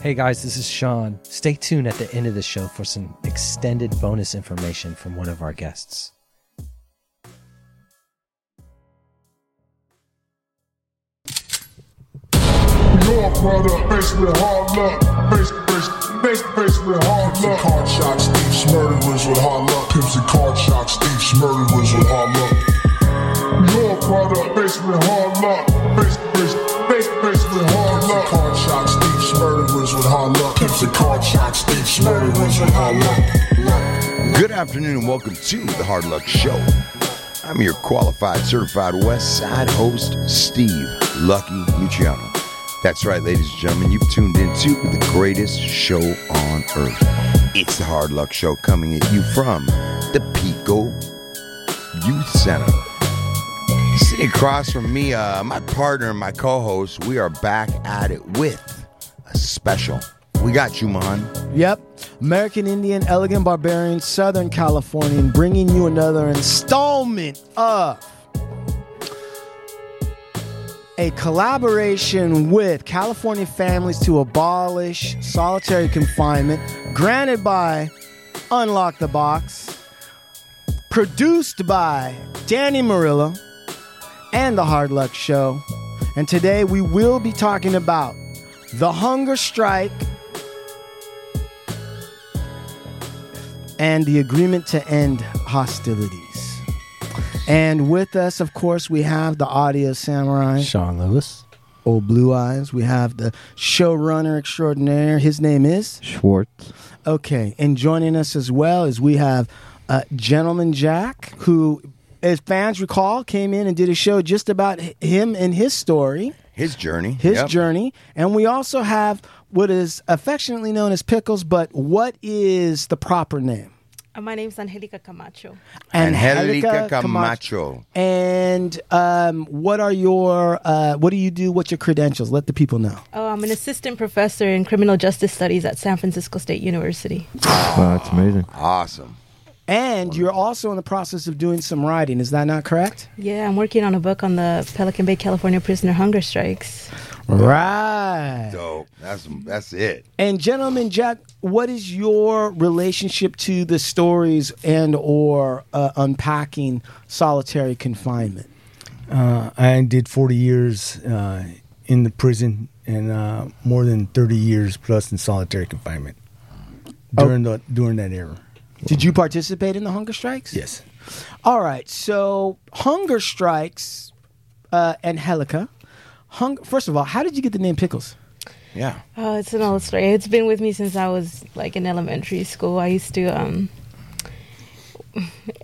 Hey guys, this is Sean. Stay tuned at the end of the show for some extended bonus information from one of our guests. Your faced with hard luck. With hard Pimps card shots, thieves, murderers with hard luck. Pimps and card shots, thieves, murderers with hard luck. Your faced with hard luck. With hard luck. card shots, thieves, luck. Card hard luck. Good afternoon and welcome to the Hard Luck Show. I'm your qualified, certified West Side host, Steve Lucky Luciano. That's right, ladies and gentlemen, you've tuned into the greatest show on earth. It's the Hard Luck Show coming at you from the Pico Youth Center. Sitting across from me, uh, my partner and my co-host, we are back at it with special. We got you, man. Yep. American Indian, Elegant Barbarian, Southern Californian, bringing you another installment of a collaboration with California Families to Abolish Solitary Confinement, granted by Unlock the Box, produced by Danny Murillo and The Hard Luck Show. And today we will be talking about the hunger strike and the agreement to end hostilities. And with us, of course, we have the audio samurai, Sean Lewis. old blue eyes. We have the showrunner extraordinaire. His name is Schwartz. okay. And joining us as well is we have uh, Gentleman Jack, who, as fans recall, came in and did a show just about him and his story, His journey. his Yep. journey. And we also have what is affectionately known as Pickles, but what is the proper name? Uh, My name's Angelica Camacho. Angelica Camacho. And um, what are your uh, what do you do? What's your credentials? Let the people know. Oh, I'm an assistant professor in criminal justice studies at San Francisco State University. Wow, that's amazing. Awesome. And you're also in the process of doing some writing. Is that not correct? Yeah, I'm working on a book on the Pelican Bay, California prisoner hunger strikes. Right. Dope. That's that's it. And gentlemen, Jack, what is your relationship to the stories and or uh, unpacking solitary confinement? Uh, I did 40 years uh, in the prison and uh, more than 30 years plus in solitary confinement during the during that era. Did you participate in the hunger strikes? Yes. All right. So hunger strikes uh, Angelica. Hung- First of all, how did you get the name Pickles? Yeah. Oh, it's an old story. It's been with me since I was like in elementary school. I used to um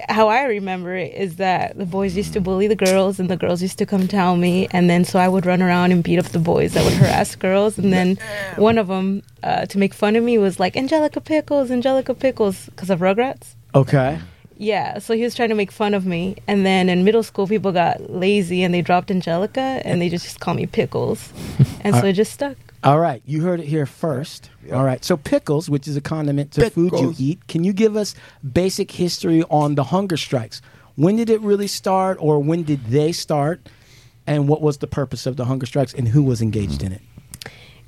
how I remember it is that the boys used to bully the girls and the girls used to come tell me and then so I would run around and beat up the boys that would harass girls and then one of them uh, to make fun of me was like Angelica Pickles, Angelica Pickles because of Rugrats. Okay. Yeah, so he was trying to make fun of me, and then in middle school, people got lazy and they dropped Angelica, and they just, just call me Pickles, and so it just stuck. All right, you heard it here first. All right, so pickles, which is a condiment to food you eat, can you give us basic history on the hunger strikes? When did it really start, or when did they start, and what was the purpose of the hunger strikes, and who was engaged in it?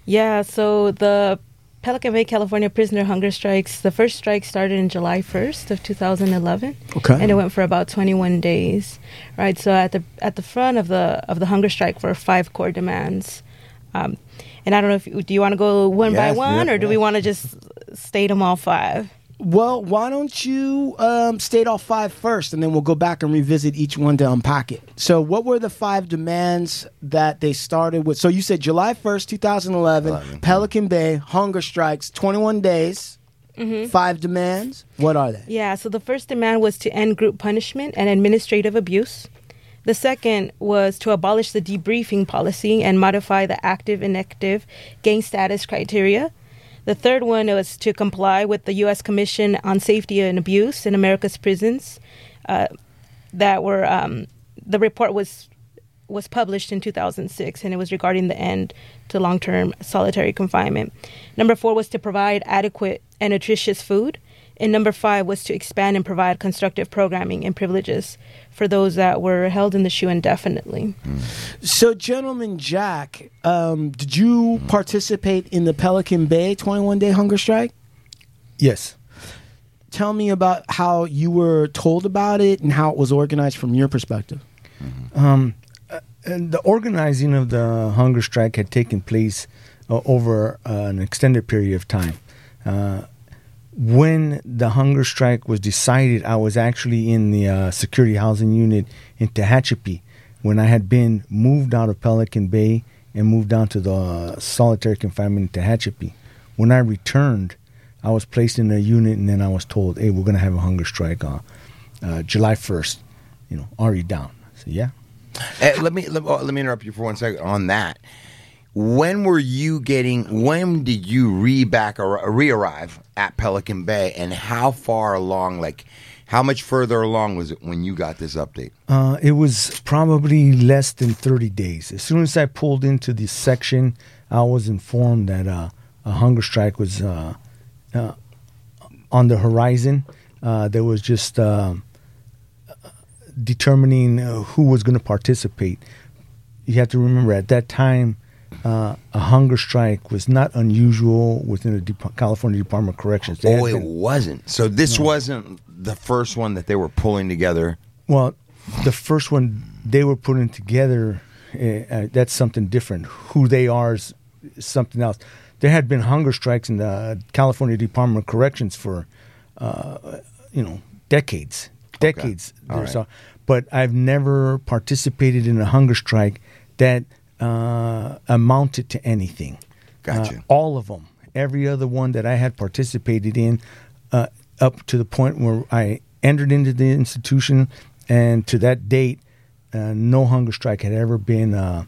Yeah, so the Pelican Bay, California prisoner hunger strikes. The first strike started in July 1st of 2011, Okay. and it went for about 21 days. Right, so at the at the front of the of the hunger strike were five core demands. Um, and I don't know if do you want to go one by one, yes, or do we want to just state them all five? Well, why don't you um, state all five first, and then we'll go back and revisit each one to unpack it. So, what were the five demands that they started with? So, you said July 1st, 2011, Pelican Bay, hunger strikes, 21 days, five demands. What are they? Yeah, so the first demand was to end group punishment and administrative abuse. The second was to abolish the debriefing policy and modify the active inactive gang status criteria. The third one was to comply with the U.S. Commission on Safety and Abuse in America's Prisons. Uh, that were um, the report was was published in 2006, and it was regarding the end to long-term solitary confinement. Number four was to provide adequate and nutritious food, And number five was to expand and provide constructive programming and privileges for those that were held in the SHU indefinitely. So, gentleman Jack, um, did you participate in the Pelican Bay 21 day hunger strike? Yes. Tell me about how you were told about it and how it was organized from your perspective. Um, uh, and the organizing of the hunger strike had taken place uh, over uh, an extended period of time. Uh, when the hunger strike was decided, I was actually in the uh, security housing unit in Tehachapi when I had been moved out of Pelican Bay and moved down to the uh, solitary confinement in Tehachapi. When I returned, I was placed in a unit and then I was told, hey, we're going to have a hunger strike on uh, July 1st. You know, are you down? I said, yeah. Eh, let me let, oh, let me interrupt you for one second on that. When were you getting? When did you re back or re arrive at Pelican Bay, and how far along? Like, how much further along was it when you got this update? Uh, it was probably less than 30 days. As soon as I pulled into the section, I was informed that uh, a hunger strike was uh, uh, on the horizon. Uh, there was just um, determining uh, who was going to participate. You have to remember at that time, uh, a hunger strike was not unusual within the Dep- California Department of Corrections. They Oh, it been- wasn't. So this wasn't the first one that they were pulling together. Well, the first one they were putting together, uh, uh, that's something different. Who they are is something else. There had been hunger strikes in the California Department of Corrections for, uh, you know, decades, decades. There, right. So, but I've never participated in a hunger strike that uh, amounted to anything. Gotcha. Uh, all of them, every other one that I had participated in, uh, up to the point where I entered into the institution, and to that date, uh, no hunger strike had ever been uh,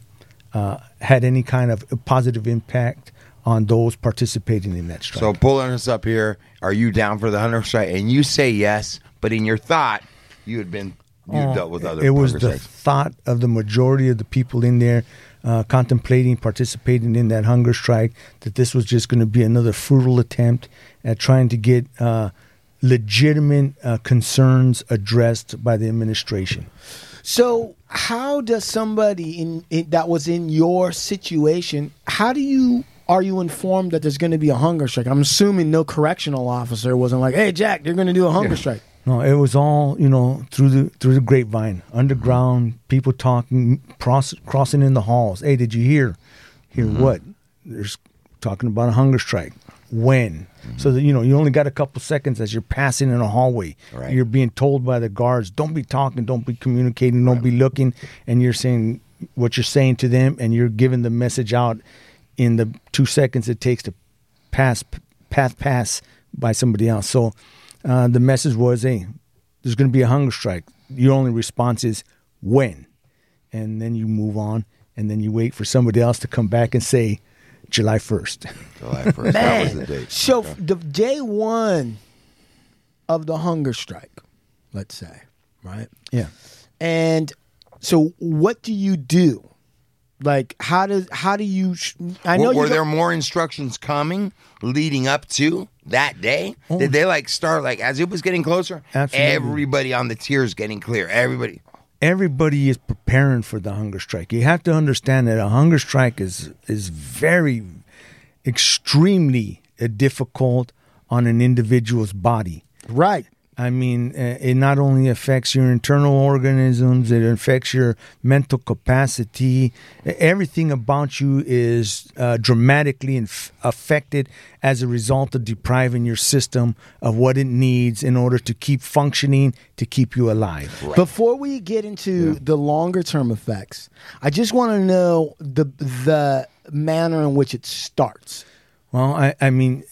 uh, had any kind of positive impact on those participating in that strike. So pulling us up here, are you down for the hunger strike? And you say yes, but in your thought, you had been you Oh, dealt with other. It was the strikes. thought of the majority of the people in there uh, contemplating participating in that hunger strike that this was just going to be another futile attempt at trying to get uh, legitimate uh, concerns addressed by the administration. So, how does somebody in, in that was in your situation? How do you are you informed that there's going to be a hunger strike? I'm assuming no correctional officer wasn't like, "Hey, Jack, you're going to do a hunger strike." No, it was all you know through the through the grapevine, underground people talking, cross, crossing in the halls. Hey, did you hear? Hear mm-hmm. what? There's talking about a hunger strike. When? So mm-hmm. that you know, you only got a couple seconds as you're passing in a hallway. Right. You're being told by the guards, "Don't be talking, don't be communicating, don't be looking," and you're saying what you're saying to them, and you're giving the message out in the two seconds it takes to pass path pass by somebody else. So uh, the message was, hey, there's going to be a hunger strike. Your only response is when, and then you move on, and then you wait for somebody else to come back and say July first. July 1st. That was the date. So, the day one of the hunger strike, let's say, right? Yeah. And so, what do you do? Like, how does how do you? I know were, were there more instructions coming leading up to that day? Did they like start like as it was getting closer? Absolutely. Everybody on the tiers getting clear. Everybody. everybody is preparing for the hunger strike. You have to understand that a hunger strike is is very extremely uh, difficult on an individual's body. right? I mean, uh, it not only affects your internal organisms, it affects your mental capacity. Everything about you is uh, dramatically inf- affected as a result of depriving your system of what it needs in order to keep functioning, to keep you alive. Before we get into the longer term effects, I just want to know the the manner in which it starts. Well, I, I mean,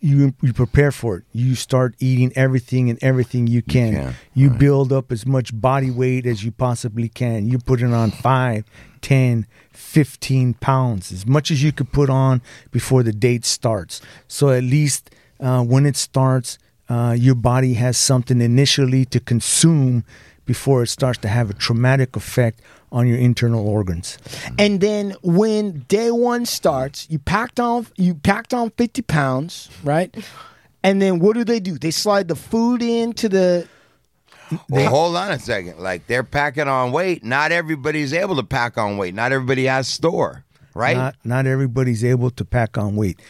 you you prepare for it. You start eating everything and everything you can. can, You build up as much body weight as you possibly can. You put it on five, ten, fifteen pounds, as much as you could put on before the date starts. So at least uh, when it starts, uh, your body has something initially to consume before it starts to have a traumatic effect on your internal organs. And then when day one starts, you packed on you packed on fifty pounds, right? And then what do they do? They slide the food into the. Well, hold on a second. Like they're packing on weight. Not everybody's able to pack on weight. Not everybody has store, right? Not not everybody's able to pack on weight.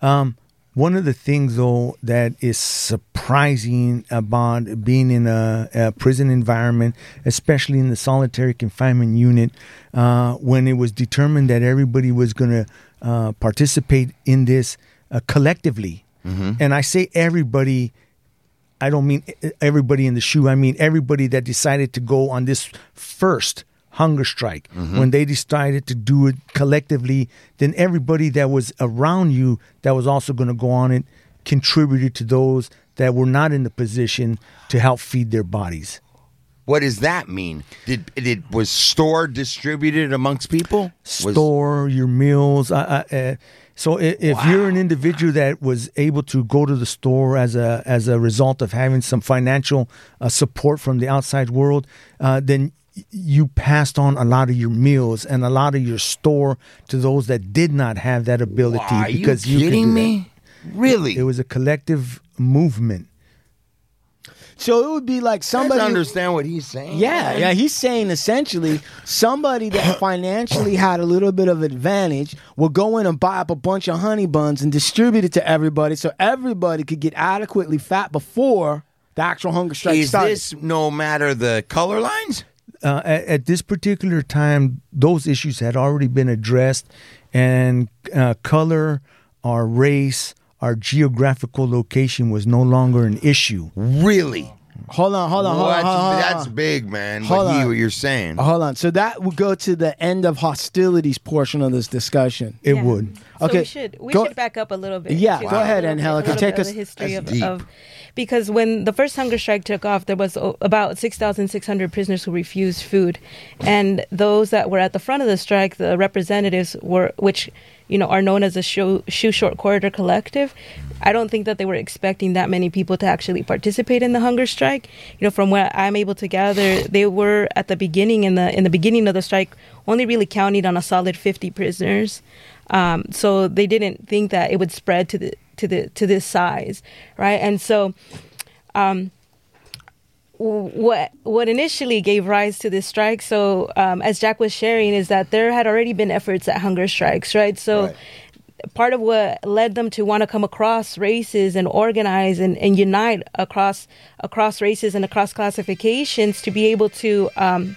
Um, one of the things though that is surprising about being in a, a prison environment, especially in the solitary confinement unit, uh, when it was determined that everybody was going to uh, participate in this uh, collectively, and I say everybody. I don't mean everybody in the SHU. I mean everybody that decided to go on this first hunger strike. When they decided to do it collectively, then everybody that was around you that was also going to go on it contributed to those that were not in the position to help feed their bodies. What does that mean? Did it was store distributed amongst people? Was- store your meals. Uh, uh, uh, so i- if you're an individual that was able to go to the store as a as a result of having some financial uh, support from the outside world, uh, then you passed on a lot of your meals and a lot of your store to those that did not have that ability. Are you because could kidding do that. me? Really? It was a collective movement. So it would be like Somebody somebody. understand what he's saying? Yeah, yeah. He's saying essentially somebody that financially had a little bit of advantage will go in and buy up a bunch of honey buns and distribute it to everybody so everybody could get adequately fat before the actual hunger strike Is started. this no matter the color lines? Uh, at, at this particular time, those issues had already been addressed, and uh, color, our race, our geographical location was no longer an issue. Really? hold on, hold on, hold What? on. Hold on, That's big, man. Hold what, he, on. what you're saying. Hold on. So that would go to the end of hostilities portion of this discussion. It Yeah. would. So Okay, we should we go- should back up a little bit. Yeah, to go ahead, little bit- Angelica, take us- the history of, deep. of because when the first hunger strike took off, there was about six thousand six hundred prisoners who refused food, and those that were at the front of the strike, the representatives were which you know are known as the SHU, short corridor collective. I don't think that they were expecting that many people to actually participate in the hunger strike. You know, from what I'm able to gather, they were at the beginning in the in the beginning of the strike only really counting on a solid 50 prisoners. Um, so they didn't think that it would spread to the to the to this size, right? And so um, what what initially gave rise to this strike so um, as jack was sharing is that there had already been efforts at hunger strikes right so Right. part of what led them to want to come across races and organize and, and unite across across races and across classifications to be able to um,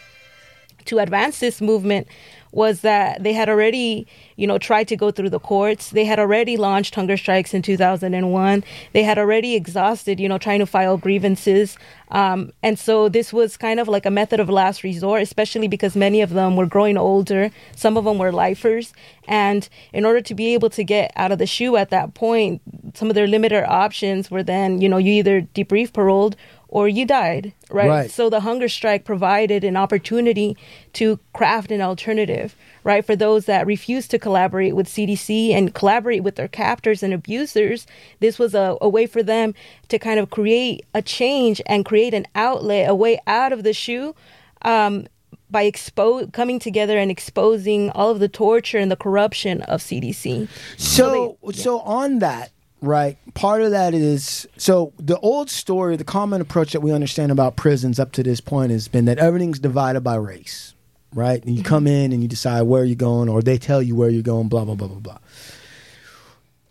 to advance this movement was that they had already, you know, tried to go through the courts. They had already launched hunger strikes in 2001. They had already exhausted, you know, trying to file grievances. Um, and so this was kind of like a method of last resort, especially because many of them were growing older. Some of them were lifers. And in order to be able to get out of the SHU at that point, some of their limited options were then, you know, you either debrief paroled or you died, right? Right. So the hunger strike provided an opportunity to craft an alternative, right? For those that refused to collaborate with CDC and collaborate with their captors and abusers, this was a, a way for them to kind of create a change and create an outlet, a way out of the SHU. Um, by expo- coming together and exposing all of the torture and the corruption of CDC. So, they- so on that, right? Part of that is so the old story, the common approach that we understand about prisons up to this point has been that everything's divided by race, right? And you mm-hmm. come in and you decide where you're going, or they tell you where you're going, blah blah blah blah blah.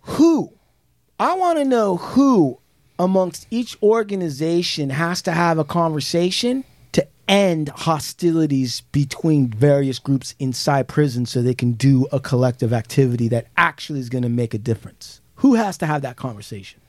Who? I want to know who amongst each organization has to have a conversation to end hostilities between various groups inside prison so they can do a collective activity that actually is going to make a difference. Who has to have that conversation?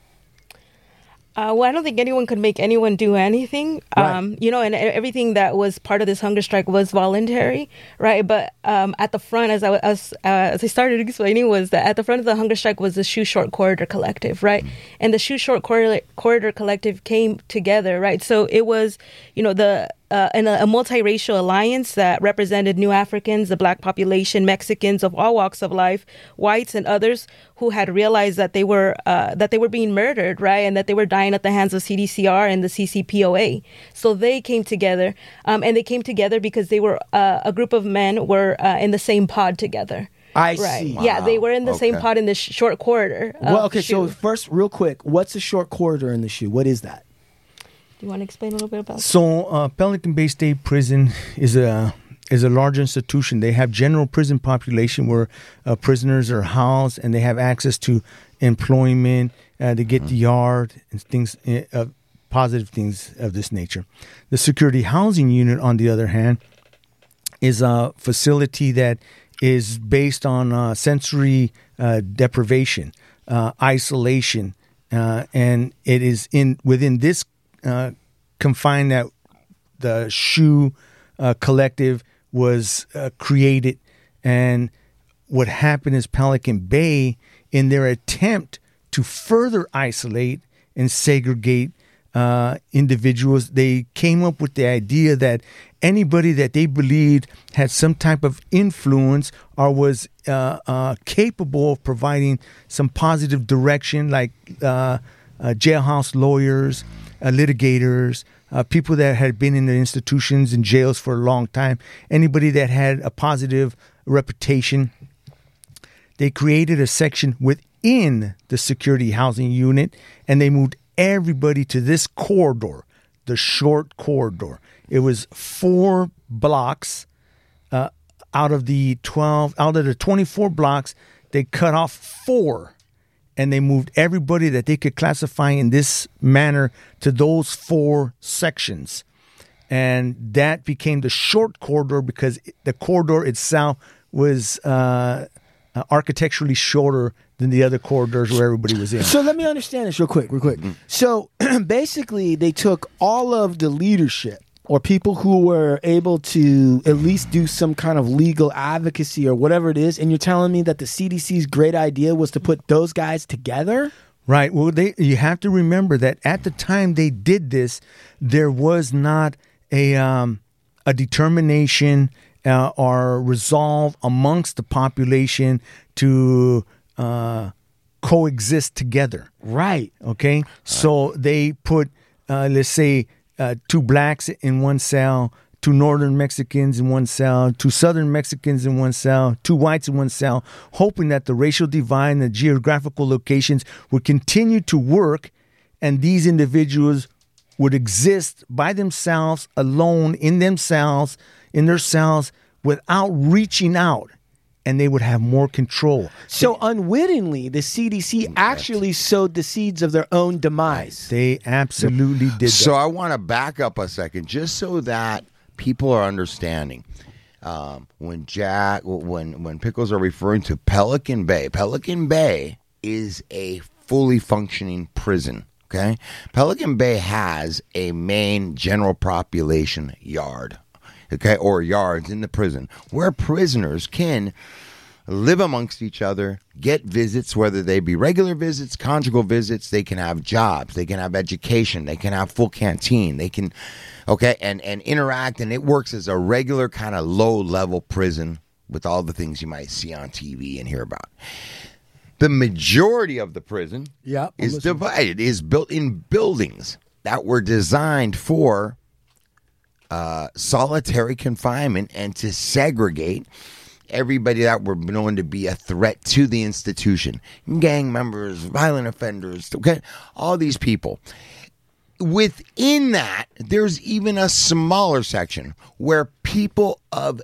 Uh, well, I don't think anyone could make anyone do anything. Right. Um, you know, and everything that was part of this hunger strike was voluntary, right? But um, at the front, as I as, uh, as I started explaining, was that at the front of the hunger strike was the SHU Short Corridor Collective, right? And the SHU Short Corridor, Corridor Collective came together, right? So it was, you know, the uh, in a, a multiracial alliance that represented New Africans, the black population, Mexicans of all walks of life, whites and others who had realized that they were uh, that they were being murdered, right, and that they were dying at the hands of CDCR and the CCPOA. So they came together, um, and they came together because they were uh, a group of men were uh, in the same pod together. I Right. see. Yeah, they were in the same pod in the sh- short corridor. Well, okay. So first, real quick, what's a short corridor in the SHU? What is that? Do you want to explain a little bit about? So uh, Pelican Bay State Prison is a is a large institution. They have general prison population where uh, prisoners are housed and they have access to employment. Uh, they get the yard and things uh, positive things of this nature. The security housing unit, on the other hand, is a facility that is based on uh, sensory uh, deprivation, uh, isolation, uh, and it is in within this uh, confine that the SHU uh, collective was uh, created, and what happened is Pelican Bay, in their attempt to further isolate and segregate uh, individuals, they came up with the idea that anybody that they believed had some type of influence or was uh, uh, capable of providing some positive direction, like jailhouse lawyers, uh, litigators, uh, people that had been in the institutions and jails for a long time, anybody that had a positive reputation they created a section within the security housing unit and they moved everybody to this corridor, the short corridor. It was four blocks uh, out of the 12, out of the 24 blocks, they cut off four and they moved everybody that they could classify in this manner to those four sections. And that became the short corridor because the corridor itself was uh, uh, architecturally shorter than the other corridors where everybody was in. So let me understand this real quick, real quick. So basically, they took all of the leadership or people who were able to at least do some kind of legal advocacy or whatever it is, and you're telling me that the CDC's great idea was to put those guys together? Right. Well, they you have to remember that at the time they did this, there was not a um, a determination uh, or resolve amongst the population to uh, coexist together. Right. Okay, so they put, uh, let's say, uh, two blacks in one cell, two northern Mexicans in one cell, two southern Mexicans in one cell, two whites in one cell, hoping that the racial divide and the geographical locations would continue to work, and these individuals would exist by themselves, alone in themselves, in their cells, without reaching out. And they would have more control. So unwittingly, the CDC actually sowed the seeds of their own demise. They absolutely did that. So I want to back up a second, just so that people are understanding. Um, when Jack, when when Pickles are referring to Pelican Bay, Pelican Bay is a fully functioning prison. Okay, Pelican Bay has a main general population yard. Okay, or yards in the prison where prisoners can live amongst each other, get visits, whether they be regular visits, conjugal visits. They can have jobs, they can have education, they can have full canteen, they can, okay, and and interact, and it works as a regular kind of low level prison with all the things you might see on TV and hear about. The majority of the prison Yeah, is listening. divided, is built in buildings that were designed for uh, solitary confinement and to segregate everybody that were known to be a threat to the institution. Gang members violent offenders okay? All these people. Within that there's even a smaller section where people of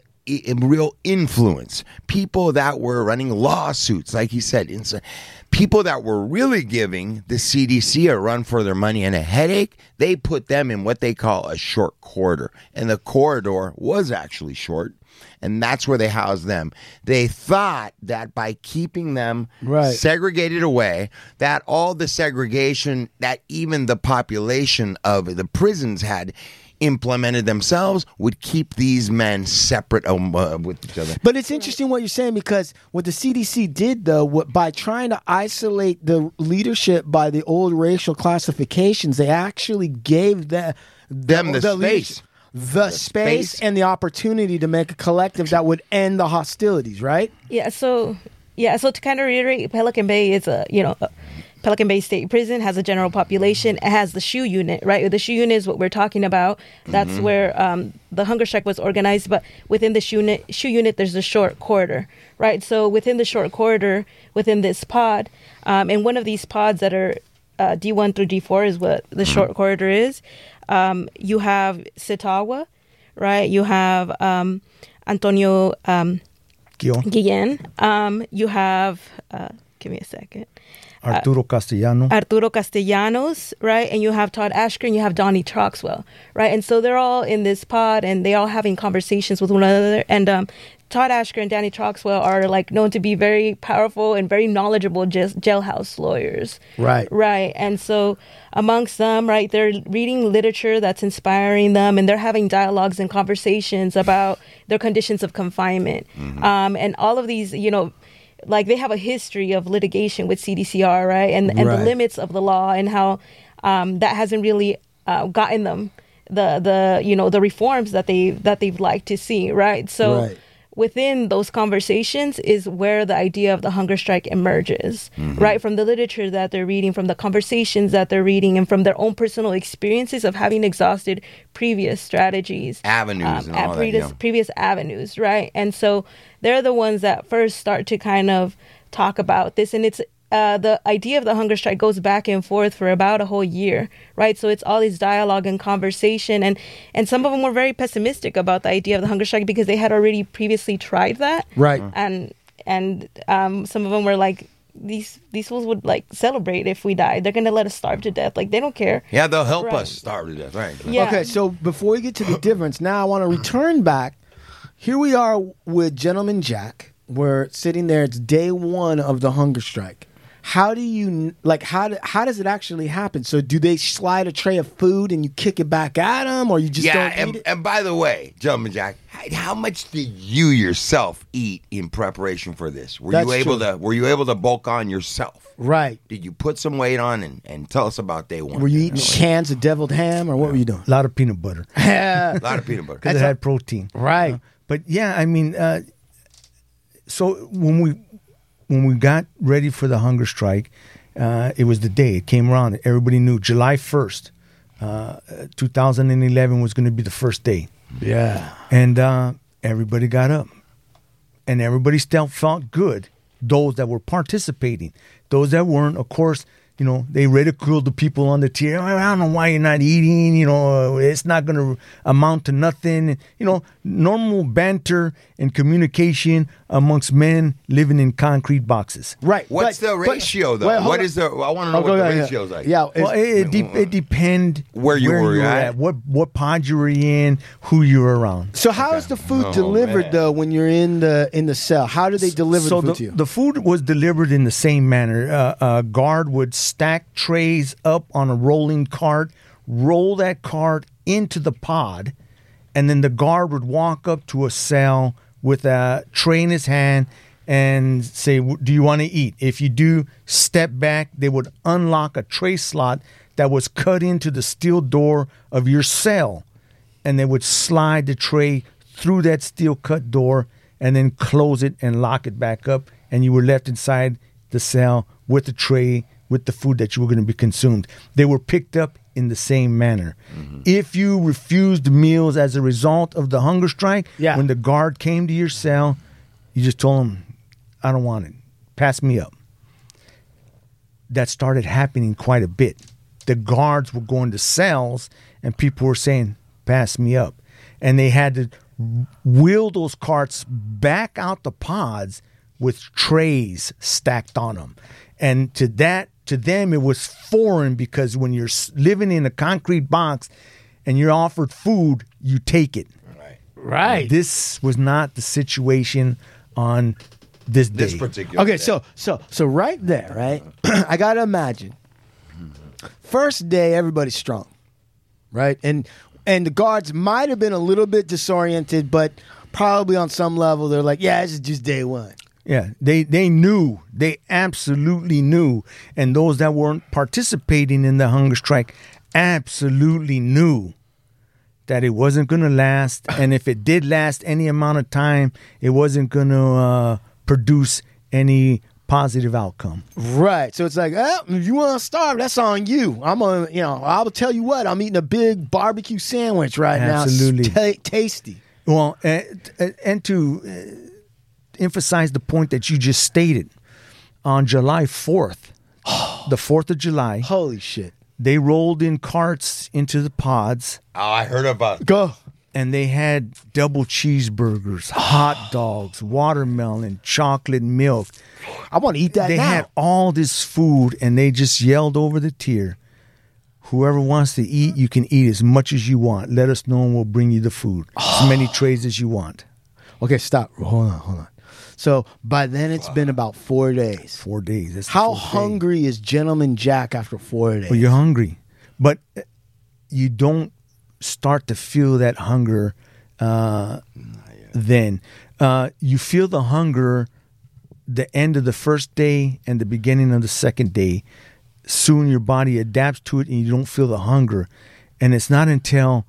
real influence. People that were running lawsuits like he said people that were really giving the cdc a run for their money and a headache they put them in what they call a short corridor. And the corridor was actually short and that's where they housed them. They thought that by keeping them Right. segregated away that all the segregation that even the population of the prisons had implemented themselves would keep these men separate um, uh, with each other But it's interesting what you're saying because what the CDC did, though, what, by trying to isolate the leadership by the old racial classifications, they actually gave the, Them the space. leadership- the, space, space. and the opportunity to make a collective that would end the hostilities. Right? Yeah, so yeah, so to kind of reiterate, Pelican Bay is a you know, a, Pelican Bay State Prison has a general population. It has the SHU unit, right? The SHU unit is what we're talking about. That's where um, the hunger strike was organized. But within the SHU unit, SHU unit, there's a short corridor, right? So within the short corridor, within this pod, um, and one of these pods that are uh, D1 through D4 is what the short corridor is. Um, you have Sitawa, right? You have um, Antonio um, Guillen. Um, you have, uh, give me a second. Arturo Castellano. Arturo Castellanos, right? And you have Todd Ashker and you have Donnie Troxell, right? And so they're all in this pod and they all having conversations with one another. And um, Todd Ashker and Danny Troxell are like known to be very powerful and very knowledgeable jailhouse lawyers. Right. Right. And so amongst them, right, they're reading literature that's inspiring them and they're having dialogues and conversations about their conditions of confinement. Um, and all of these, you know, like they have a history of litigation with CDCR, right? And and Right. the limits of the law and how um, that hasn't really uh, gotten them the the you know the reforms that they that they've liked to see, right? So Right. Within those conversations is where the idea of the hunger strike emerges, mm-hmm. right? From the literature that they're reading, from the conversations that they're reading, and from their own personal experiences of having exhausted previous strategies Avenues um, and at all that, yeah. previous avenues, right? And so they're the ones that first start to kind of talk about this, and it's uh, the idea of the hunger strike goes back and forth for about a whole year, right? So it's all this dialogue and conversation, and and some of them were very pessimistic about the idea of the hunger strike because they had already previously tried that, Right. And and um, some of them were like. These these fools would like celebrate if we die. They're gonna let us starve to death. Like they don't care. Yeah, they'll help Right. us starve to death. Right. Yeah. Okay, so before we get to the difference, now I want to return back. Here we are with Gentleman Jack. We're sitting there. It's day one of the hunger strike. How do you like? How do, how does it actually happen? So do they slide a tray of food and you kick it back at them, or you just yeah, don't and, eat it? and by the way, Gentleman Jack, how, how much did you yourself eat in preparation for this? Were That's you able true. to Were you able to bulk on yourself? Right. Did you put some weight on and, and tell us about day one? Were you eating cans of deviled ham, or what were you doing? A lot of peanut butter Yeah, a lot of peanut butter? because it had protein. Right. Uh, but yeah, I mean, uh, so when we when we got ready for the hunger strike, uh, it was the day it came around. Everybody knew July first, uh, 2011 was going to be the first day, Yeah. and uh, everybody got up, and everybody still felt good. Those that were participating, those that weren't, of course. You know, they ridiculed the people on the tier. I don't know why you're not eating. You know, it's not going to amount to nothing. You know, normal banter and communication amongst men living in concrete boxes. Right. What's but- the but- ratio though? wait, hold what on. is the? I want to know Oh, what the ahead, yeah. ratio is like. Yeah. Well, it, it, de- it depend Where you were at. what what pod you were in, who you're around. so how is the food Oh, delivered man. though when you're in the in the cell? How do they deliver so the food the, to you? the food was delivered in the same manner. Uh, a guard would stack trays up on a rolling cart, roll that cart into the pod, and then the guard would walk up to a cell with a tray in his hand and say, "Do you want to eat?" If you do, step back. They would unlock a tray slot that was cut into the steel door of your cell, and they would slide the tray through that steel cut door and then close it and lock it back up, and you were left inside the cell with the tray with the food that you were going to be consumed. They were picked up in the same manner. Mm-hmm. If you refused meals as a result of the hunger strike, Yeah. when the guard came to your cell, you just told him, "I don't want it. Pass me up." That started happening quite a bit. The guards were going to cells, and people were saying, "Pass me up," and they had to wheel those carts back out the pods with trays stacked on them. And to that, to them, it was foreign because when you're living in a concrete box and you're offered food, you take it. right. This was not the situation on this day. This particular. Okay, day. so so so right there, right? I gotta imagine. First day, everybody's strong, right? And and the guards might have been a little bit disoriented, but probably on some level they're like, yeah, this is just day one. Yeah, they they knew, they absolutely knew, and those that weren't participating in the hunger strike absolutely knew that it wasn't going to last, and if it did last any amount of time, it wasn't going to uh, produce any positive outcome. Right. So it's like, oh, if you want to starve, that's on you. I'm gonna, you know, I'll tell you what. I'm eating a big barbecue sandwich right Absolutely. now. It's ta- tasty. Well, and, and to uh, emphasize the point that you just stated, on July 4th, the 4th of July, Holy shit. they rolled in carts into the pods Oh, I heard about Go. and they had double cheeseburgers, hot dogs, watermelon, chocolate milk. I want to eat that they now. had all this food and they just yelled over the tier whoever wants to eat you can eat as much as you want let us know and we'll bring you the food as many trays as you want okay, stop. Hold on, hold on. So by then it's been about four days. four days. That's How hungry is Gentleman Jack after four days? well you're hungry but uh, you don't start to feel that hunger uh, then. Uh, you feel the hunger the end of the first day and the beginning of the second day. Soon your body adapts to it and you don't feel the hunger. And it's not until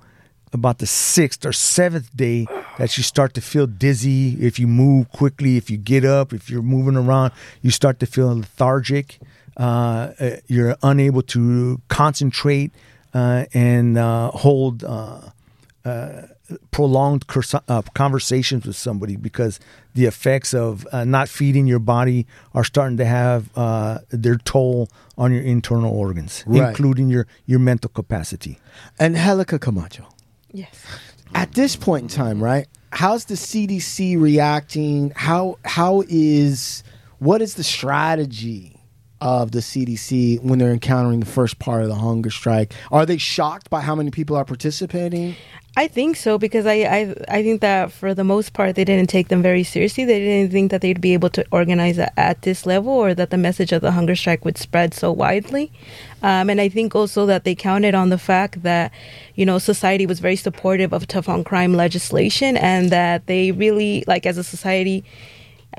about the sixth or seventh day that you start to feel dizzy if you move quickly if you get up if you're moving around you start to feel lethargic uh, uh, you're unable to concentrate uh, and uh, hold uh, prolonged uh, conversations with somebody because the effects of uh, not feeding your body are starting to have uh, their toll on your internal organs, Right. including your, your mental capacity. Angelica Camacho. Yes. At this point in time, right? How's the CDC reacting? How how is what is the strategy of the CDC when they're encountering the first part of the hunger strike? Are they shocked by how many people are participating? I think so because I, I I think that for the most part they didn't take them very seriously. They didn't think that they'd be able to organize it at this level or that the message of the hunger strike would spread so widely. Um, and I think also that they counted on the fact that you know society was very supportive of tough on crime legislation and that they really like as a society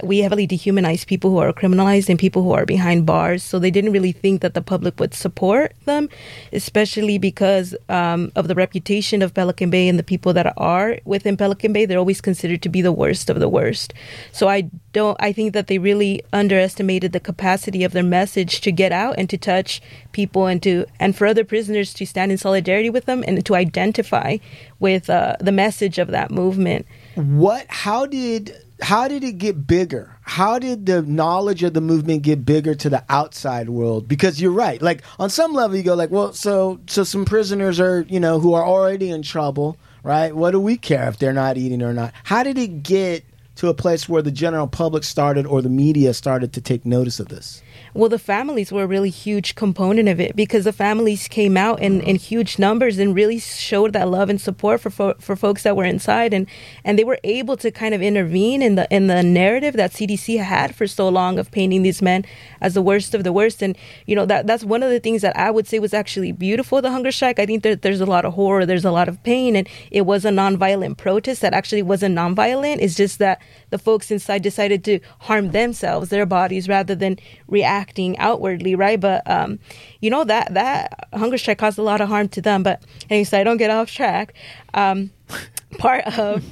we heavily dehumanize people who are criminalized and people who are behind bars. So they didn't really think that the public would support them, especially because um, of the reputation of Pelican Bay and the people that are within Pelican Bay. They're always considered to be the worst of the worst. So I don't. I think that they really underestimated the capacity of their message to get out and to touch people and to and for other prisoners to stand in solidarity with them and to identify with uh, the message of that movement. What how did how did it get bigger? How did the knowledge of the movement get bigger to the outside world? Because you're right. Like on some level you go like, well, so so some prisoners are, you know, who are already in trouble, right? What do we care if they're not eating or not? How did it get to a place where the general public started or the media started to take notice of this? Well, the families were a really huge component of it because the families came out in, in huge numbers and really showed that love and support for fo- for folks that were inside, and and they were able to kind of intervene in the in the narrative that CDC had for so long of painting these men as the worst of the worst, and you know that that's one of the things that I would say was actually beautiful. The hunger strike. I think that there's a lot of horror, there's a lot of pain, and it was a nonviolent protest that actually wasn't nonviolent. It's just that the folks inside decided to harm themselves, their bodies, rather than reacting outwardly, right? But um, you know that that hunger strike caused a lot of harm to them. But anyway, so I don't get off track. Um, part of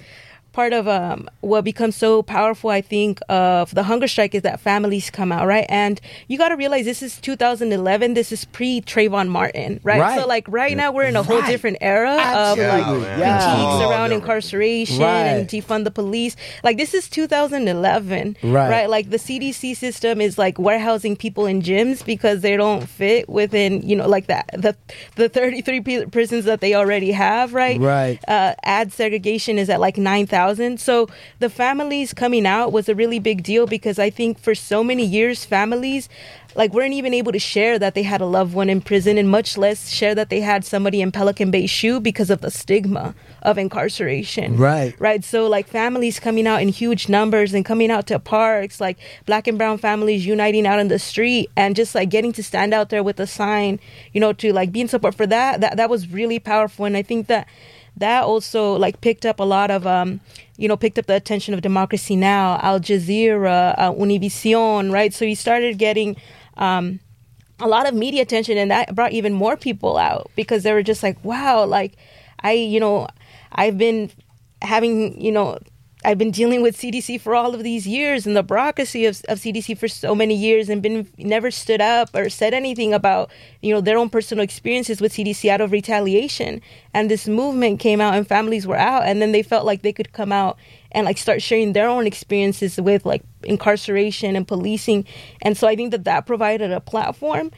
part of um, what becomes so powerful, I think, of the hunger strike is that families come out, right? And you got to realize this is 2011. This is pre Trayvon Martin, right? Right. So like right now we're in a whole Right. different era Absolutely. of like Yeah, man. Yeah. critiques Oh, around incarceration Right. and defund the police. Like this is 2011, Right. Like the CDC system is like warehousing people in gyms because they don't fit within, you know, like that the the 33 p- prisons that they already have, right? Right. Uh, ad segregation is at like 9,000. So the families coming out was a really big deal because I think for so many years, families like weren't even able to share that they had a loved one in prison and much less share that they had somebody in Pelican Bay SHU because of the stigma of incarceration. Right. Right. So like families coming out in huge numbers and coming out to parks, like black and brown families uniting out on the street and just like getting to stand out there with a sign, you know, to like be in support for that. That that was really powerful. And I think that that also like picked up a lot of um you know picked up the attention of democracy now! Al jazeera uh, univision right? So you started getting um a lot of media attention and that brought even more people out because they were just like wow like i you know i've been having you know I've been dealing with CDC for all of these years and the bureaucracy of, of CDC for so many years and been never stood up or said anything about you know their own personal experiences with CDC out of retaliation. And this movement came out and families were out and then they felt like they could come out and like start sharing their own experiences with like incarceration and policing. And so I think that that provided a platform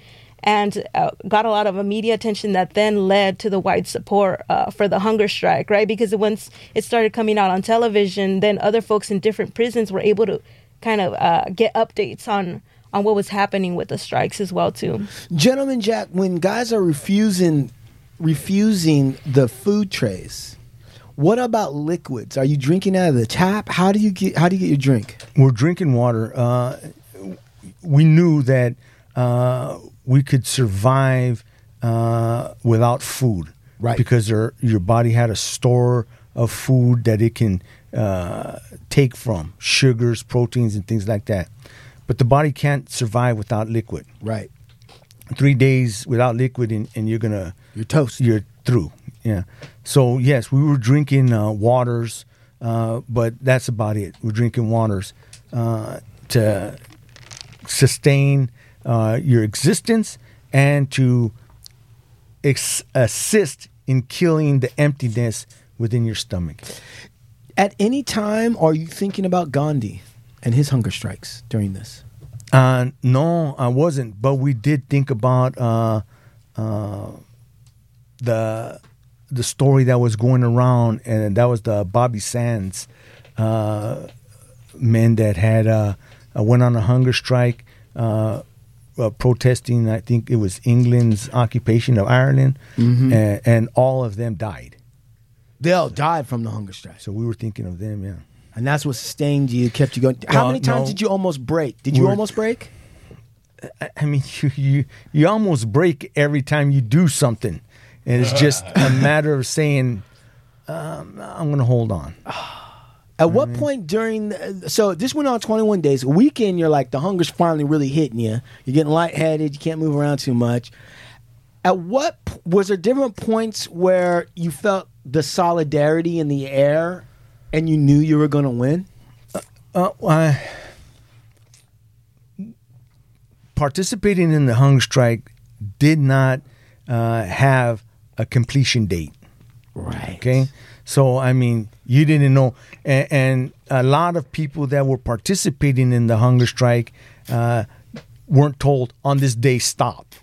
and uh, got a lot of media attention that then led to the wide support uh, for the hunger strike, right? Because once it started coming out on television, then other folks in different prisons were able to kind of uh, get updates on on what was happening with the strikes as well too. Gentlemen Jack, when guys are refusing refusing the food trays, what about liquids? Are you drinking out of the tap? How do you get how do you get your drink? We're drinking water. Uh, we knew that uh, we could survive uh, without food, Right. Because our, your body had a store of food that it can uh, take from sugars, proteins, and things like that. But the body can't survive without liquid. Right. Three days without liquid, and, and you're gonna You're toast. you're through. Yeah. So yes, we were drinking uh, waters, uh, but that's about it. We're drinking waters uh, to sustain uh, your existence and to ex- assist in killing the emptiness within your stomach. At any time are you thinking about Gandhi and his hunger strikes during this? Uh, no, I wasn't, but we did think about uh, uh, the the story that was going around, and that was the Bobby Sands uh, men that had uh, went on a hunger strike, uh, uh, protesting. I think it was England's occupation of Ireland, and, and all of them died. They all died from the hunger strike. So we were thinking of them, yeah. And that's what sustained you, kept you going. How Well, many times no. did you almost break? Did you almost break? I- I mean, you, you you almost break every time you do something, and it's just a matter of saying, um, "I'm going to hold on." At what point during the, so this went on 21 days. Weekend, you're like the hunger's finally really hitting you. You're getting lightheaded. You can't move around too much. At what was there different points where you felt the solidarity in the air, and you knew you were going to win? Uh, I, participating in the hunger strike did not uh, have a completion date. Right. Okay. So, I mean, you didn't know. And, and a lot of people that were participating in the hunger strike uh, weren't told on this day stop.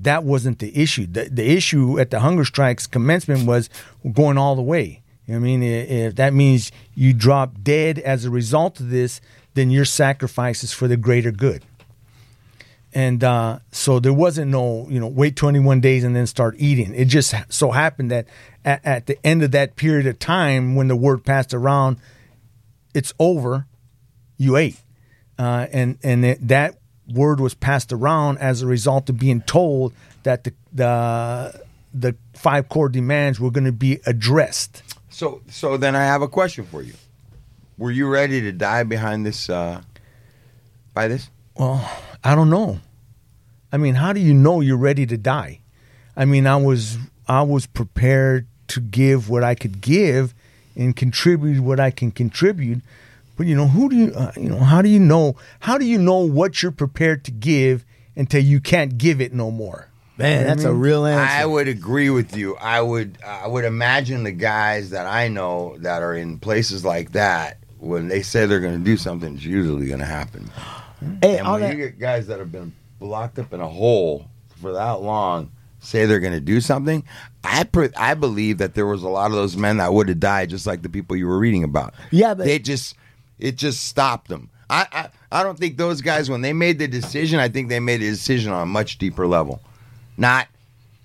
That wasn't the issue. The, the issue at the hunger strike's commencement was going all the way. I mean, if that means you drop dead as a result of this, then your sacrifice is for the greater good. And uh, so there wasn't no, you know, wait 21 days and then start eating. It just so happened that at, at the end of that period of time, when the word passed around, it's over, you ate. Uh, and and it, that word was passed around as a result of being told that the the, the five core demands were going to be addressed. So, so then I have a question for you. Were you ready to die behind this? Uh, by this? Well, I don't know. I mean, how do you know you're ready to die? I mean, I was I was prepared to give what I could give and contribute what I can contribute. But you know, who do you uh, you know, how do you know how do you know what you're prepared to give until you can't give it no more? Man, that's a real answer. I would agree with you. I would I would imagine the guys that I know that are in places like that when they say they're going to do something, it's usually going to happen. Hey, And when that- you get guys that have been locked up in a hole for that long say they're going to do something, I pre- I believe that there was a lot of those men that would have died just like the people you were reading about. Yeah, but- they just it just stopped them. I, I I don't think those guys when they made the decision, I think they made a decision on a much deeper level. Not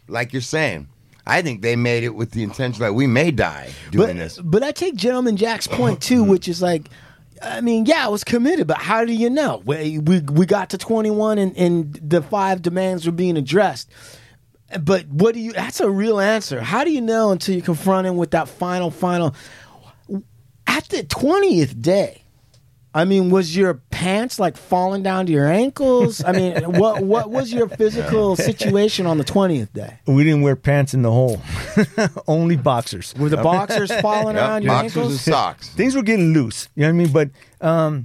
like you're saying. I think they made it with the intention that we may die doing but, this. But I take Gentleman Jack's point too, which is like, I mean, yeah, I was committed, but how do you know? We we, we got to 21 and, and the five demands were being addressed. But what do you? That's a real answer. How do you know until you confront him with that final, final? At the 20th day, I mean, was your pants like falling down to your ankles? I mean, what what was your physical situation on the twentieth day? We didn't wear pants in the hole, only boxers. Were the boxers falling Yep, around your boxers and ankles? socks. Things were getting loose. You know what I mean? But um,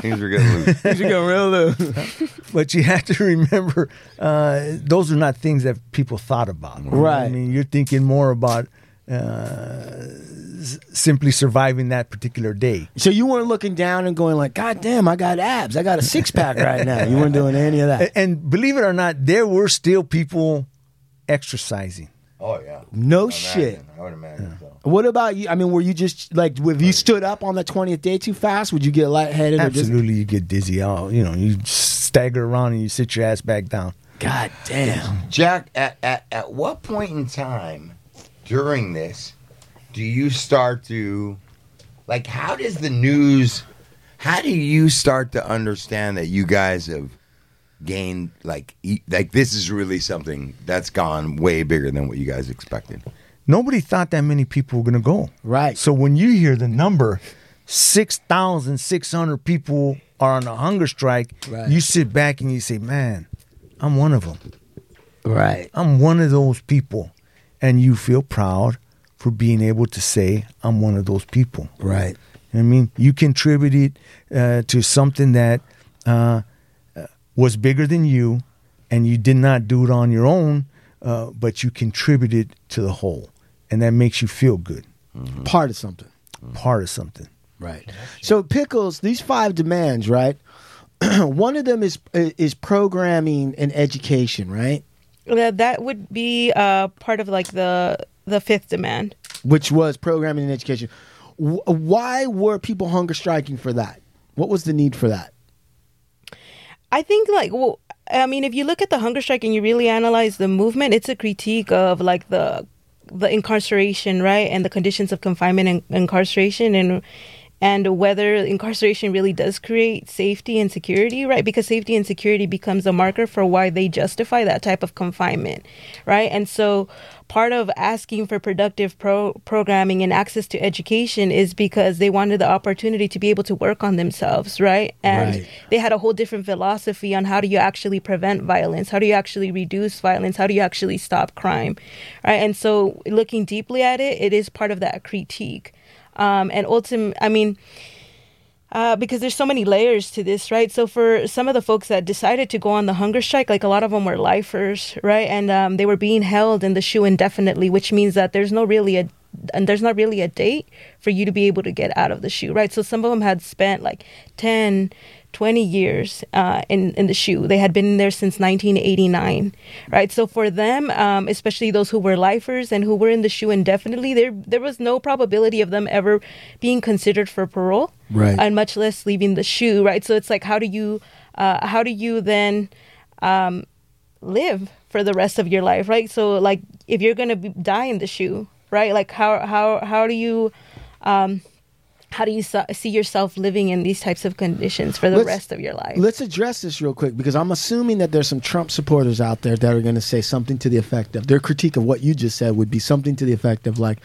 Things were getting loose. You go real loose. but you have to remember uh, those are not things that people thought about. You know I mean, you're thinking more about uh, s- simply surviving that particular day. So you weren't looking down and going like, "God damn, I got abs. I got a six pack right now." You weren't doing any of that. And believe it or not, there were still people exercising. Oh yeah. No shit. I would imagine so. What about you? I mean, were you just like, if you stood up on the twentieth day too fast, would you get lightheaded? Or just, Absolutely, you get dizzy. Oh, you know, you stagger around and you sit your ass back down. God damn. Jack, at, at, at what point in time during this do you start to, like, how does the news, how do you start to understand that you guys have gained, like, e- like this is really something that's gone way bigger than what you guys expected? Nobody thought that many people were going to go. Right. So when you hear the number, 6,600 people are on a hunger strike, Right. you sit back and you say, man, I'm one of them. Right. I'm one of those people. And you feel proud for being able to say, I'm one of those people. Right. I mean, you contributed uh, to something that uh, uh, was bigger than you, and you did not do it on your own, uh, but you contributed to the whole. And that makes you feel good, Part of something. part of something. Right. So pickles, these five demands, right? One of them is is programming and education, right? That that would be uh, part of like the the fifth demand. Which was programming and education. Wh- Why were people hunger striking for that? What was the need for that? I think like well, I mean, if you look at the hunger strike and you really analyze the movement, it's a critique of like the the incarceration, right, and the conditions of confinement and incarceration, and and whether incarceration really does create safety and security, right? Because safety and security becomes a marker for why they justify that type of confinement, right? And so part of asking for productive pro- programming and access to education is because they wanted the opportunity to be able to work on themselves, right? And Right. they had a whole different philosophy on how do you actually prevent violence how do you actually reduce violence how do you actually stop crime right and so looking deeply at it it is part of that critique um, and ultimately i mean uh, because there's so many layers to this, right? So for some of the folks that decided to go on the hunger strike, like a lot of them were lifers, right? And um, they were being held in the SHU indefinitely, which means that there's no really a and there's not really a date for you to be able to get out of the SHU, right? So some of them had spent like 10, 20 years uh, in in the SHU. They had been there since 1989, right? So for them, um, especially those who were lifers and who were in the SHU indefinitely, there there was no probability of them ever being considered for parole, Right. And much less leaving the SHU, right? So it's like, how do you, uh, how do you then um, live for the rest of your life, right? So like, if you're gonna be, die in the SHU, right? Like, how how how do you um, how do you so- see yourself living in these types of conditions for the Let's- rest of your life? Let's address this real quick because I'm assuming that there's some Trump supporters out there that are going to say something to the effect of their critique of what you just said would be something to the effect of like,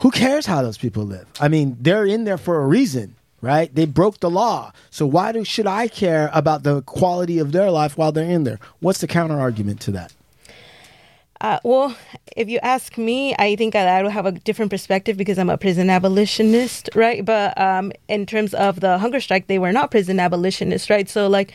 who cares how those people live? I mean, they're in there for a reason, right? They broke the law, so why do should I care about the quality of their life while they're in there? What's the counter argument to that? Uh, well, if you ask me, I think I, I would have a different perspective because I'm a prison abolitionist, right? But um, in terms of the hunger strike, they were not prison abolitionists, right? So, like,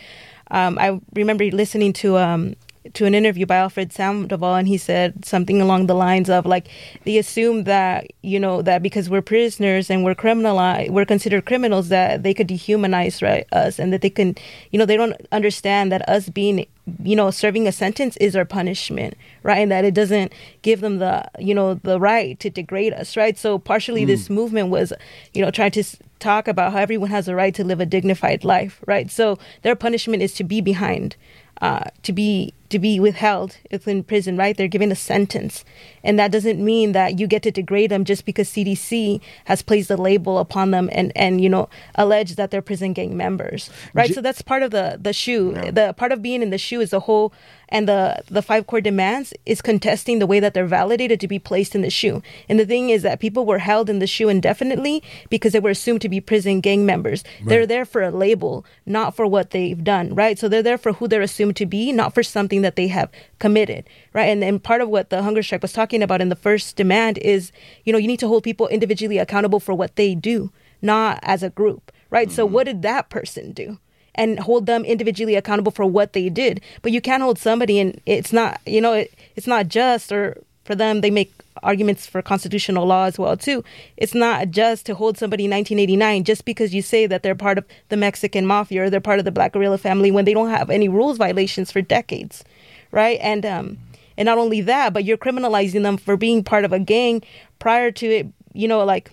um, I remember listening to um, to an interview by Alfred Sandoval, and he said something along the lines of like they assume that you know that because we're prisoners and we're criminalized, we're considered criminals, that they could dehumanize right us, and that they can, you know, they don't understand that us being you know serving a sentence is our punishment right and that it doesn't give them the you know the right to degrade us right? So partially this movement was you know trying to talk about how everyone has a right to live a dignified life right? So their punishment is to be behind uh, to be to be withheld in prison, right? They're given a sentence, and that doesn't mean that you get to degrade them just because CDC has placed a label upon them and and you know alleged that they're prison gang members, right? so that's part of the the SHU. The part of being in the SHU is the whole and the the five core demands is contesting the way that they're validated to be placed in the SHU. And the thing is that people were held in the SHU indefinitely because they were assumed to be prison gang members. They're there for a label, not for what they've done, right? So they're there for who they're assumed to be, not for something that they have committed, right? And and part of what the hunger strike was talking about in the first demand is, you know, you need to hold people individually accountable for what they do, not as a group, right? So mm-hmm. what did that person do? And hold them individually accountable for what they did. But you can't hold somebody and it's not, you know, it, it's not just or for them they make arguments for constitutional law as well too. It's not just to hold somebody in 1989 just because you say that they're part of the Mexican mafia or they're part of the Black Guerrilla family when they don't have any rules violations for decades, right? And um and not only that, but you're criminalizing them for being part of a gang prior to it, you know, like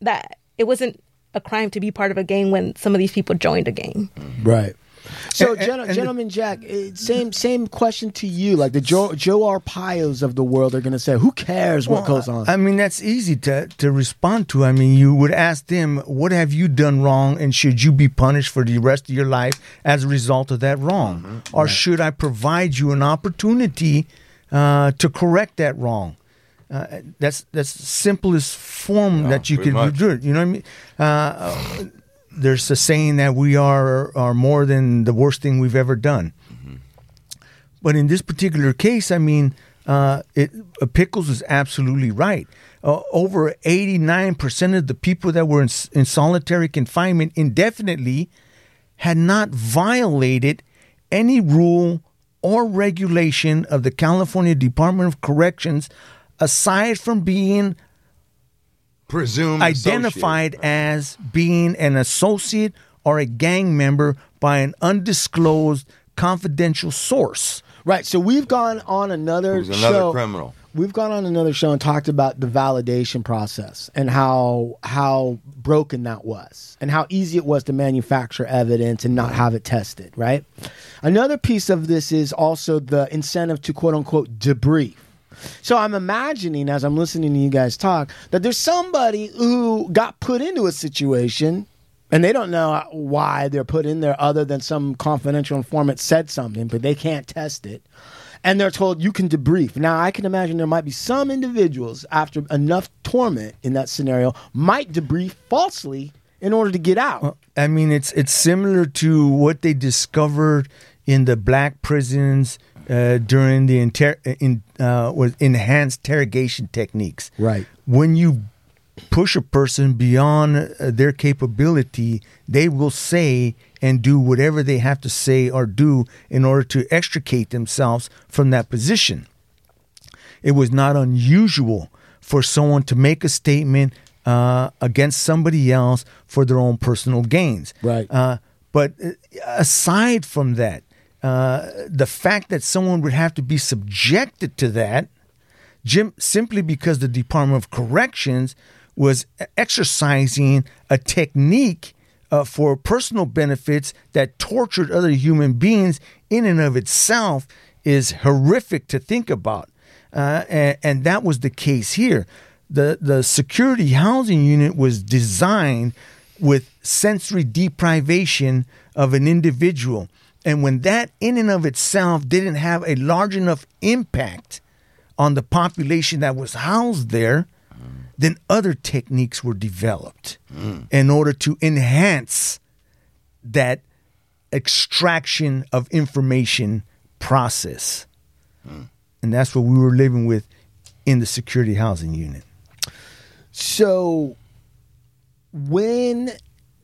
that it wasn't a crime to be part of a gang when some of these people joined a gang. Right. So, And- gen- and- and the- gentleman Jack, eh, same same question to you. Like the Joe Joe Arpaios of the world are going to say, "Who cares what goes on?" I mean, that's easy to, to respond to. I mean, you would ask them, what have you done wrong and should you be punished for the rest of your life as a result of that wrong? Or should I provide you an opportunity uh, to correct that wrong? Uh, that's that's the simplest form that you could much. do it. You know what I mean? Uh, there's a saying that we are are more than the worst thing we've ever done. But in this particular case, I mean, uh, it, uh, Pickles is absolutely right. Uh, over 89% of the people that were in, in solitary confinement indefinitely had not violated any rule or regulation of the California Department of Corrections aside from being Presumed identified associate. as being an associate or a gang member by an undisclosed confidential source. right. So we've gone on another Who's another show. criminal. We've gone on another show and talked about the validation process and how how broken that was and how easy it was to manufacture evidence and not have it tested, right? Another piece of this is also the incentive to quote unquote debrief. So I'm imagining as I'm listening to you guys talk that there's somebody who got put into a situation and they don't know why they're put in there other than some confidential informant said something, but they can't test it. And they're told you can debrief. Now, I can imagine there might be some individuals after enough torment in that scenario might debrief falsely in order to get out. I mean, it's it's similar to what they discovered in the black prisons uh, during the inter- in uh, with enhanced interrogation techniques. Right. When you push a person beyond uh, their capability, they will say and do whatever they have to say or do in order to extricate themselves from that position. It was not unusual for someone to make a statement uh, against somebody else for their own personal gains. Right. Uh, but uh, aside from that, the fact that someone would have to be subjected to that Jim, simply because the Department of Corrections was exercising a technique uh, for personal benefits that tortured other human beings in and of itself is horrific to think about. Uh, and, and that was the case here. The, the security housing unit was designed with sensory deprivation of an individual. And when that, in and of itself, didn't have a large enough impact on the population that was housed there, then other techniques were developed mm. in order to enhance that extraction of information process. Mm. And that's what we were living with in the security housing unit. So when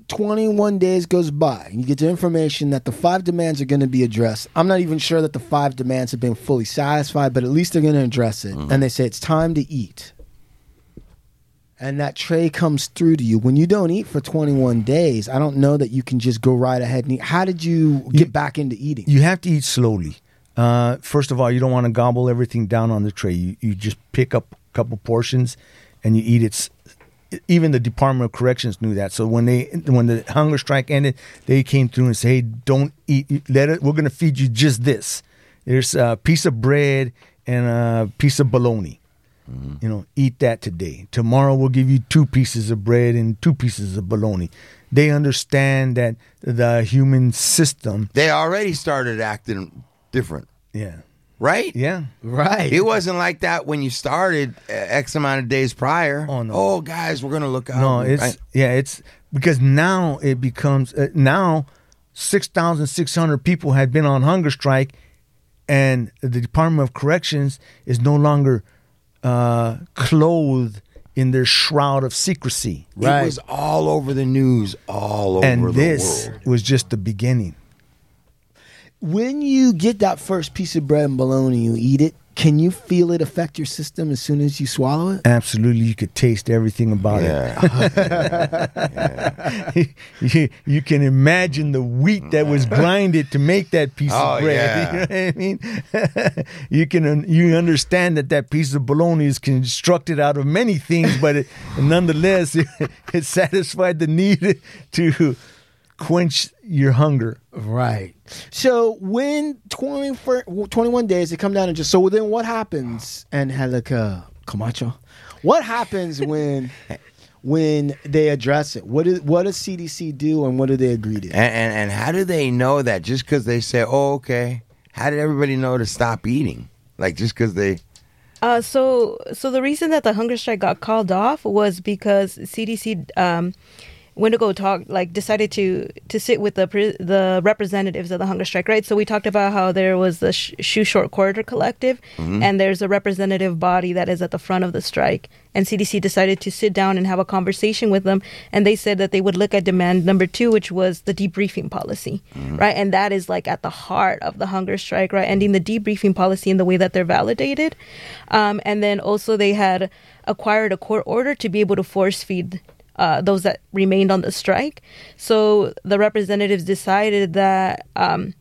21 days goes by and you get the information that the five demands are going to be addressed, I'm not even sure that the five demands have been fully satisfied, but at least they're going to address it. And they say it's time to eat. And that tray comes through to you. When you don't eat for 21 days, I don't know that you can just go right ahead and eat. How did you get back into eating? You have to eat slowly. Uh, first of all, you don't want to gobble everything down on the tray. You, you just pick up a couple portions and you eat it. Even the Department of Corrections knew that. So when they when the hunger strike ended, they came through and said, "Hey, don't eat. Let it. We're going to feed you just this. There's a piece of bread and a piece of bologna." Mm-hmm. You know, eat that today. Tomorrow we'll give you two pieces of bread and two pieces of bologna. They understand that the human system. They already started acting different, Yeah. Right? Yeah. Right. It wasn't like that when you started uh, X amount of days prior. Oh, no. Oh, guys, we're gonna look out. No, it's Right? yeah, it's because now it becomes uh, now six thousand six hundred people had been on hunger strike, and the Department of Corrections is no longer uh, clothed in their shroud of secrecy. Right. It was all over the news, all over and the this was just the beginning. When you get that first piece of bread and bologna, you eat it. Can you feel it affect your system as soon as you swallow it? Absolutely, you could taste everything about Yeah. it. you, you can imagine the wheat that was grinded to make that piece Oh, of bread. yeah. You know what I mean? you can you understand that that piece of bologna is constructed out of many things, but it, nonetheless, it, it satisfied the need to quench your hunger. Right. So when 20, 21 days they come down and just so then what happens Angelica Camacho? What happens when when they address it? What is what does CDC do and what do they agree to? And, and and how do they know that? Just because they say, "Oh, okay." How did everybody know to stop eating? Like just because they. Uh, so, so the reason that the hunger strike got called off was because CDC um, went to go talk, like decided to to sit with the pre- the representatives of the hunger strike, right? So we talked about how there was the Sh- SHU Short Corridor Collective, and there's a representative body that is at the front of the strike, and CDC decided to sit down and have a conversation with them, and they said that they would look at demand number two, which was the debriefing policy, right? And that is like at the heart of the hunger strike, right? Ending the debriefing policy in the way that they're validated, um, and then also they had acquired a court order to be able to force feed uh, those that remained on the strike. So the representatives decided that, um,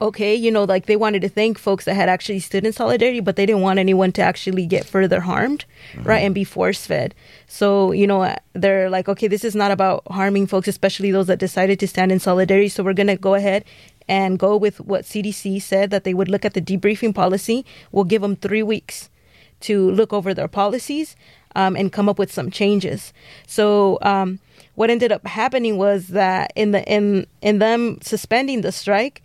okay, you know, like they wanted to thank folks that had actually stood in solidarity, but they didn't want anyone to actually get further harmed, right, and be force fed. So, you know, they're like, okay, this is not about harming folks, especially those that decided to stand in solidarity. So we're going to go ahead and go with what CDC said that they would look at the debriefing policy. We'll give them three weeks to look over their policies um, and come up with some changes. So um, what ended up happening was that in the in in them suspending the strike,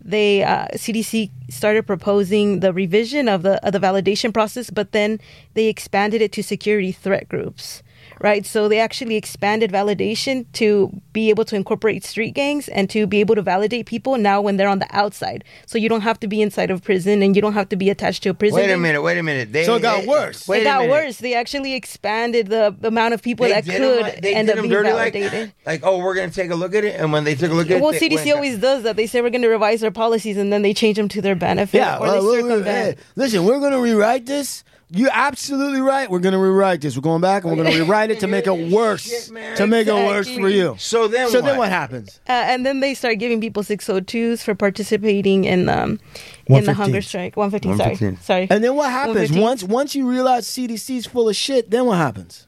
they uh, CDC started proposing the revision of the of the validation process, but then they expanded it to security threat groups. Right, so they actually expanded validation to be able to incorporate street gangs and to be able to validate people now when they're on the outside. So you don't have to be inside of prison and you don't have to be attached to a prison. Wait a minute. Wait a minute. They, So it got they- worse. Wait it got minute. worse. They actually expanded the the amount of people They that could like- they end up being dirty like validated. Like, oh, we're gonna take a look at it, and when they took a look at well, it, well, CDC went- always does that. They say we're going to revise their policies and then they change them to their benefit Yeah, or well, well, circumvent. hey, listen, we're going to rewrite this. You're absolutely right. We're going to rewrite this. We're going back and we're going to rewrite it to make it worse. To make it worse for you. So then so what? then what happens? Uh, and then they start giving people 602s for participating in um in the hunger strike. 115, sorry. 115. Sorry. And then what happens once once you realize CDC's full of shit? Then what happens?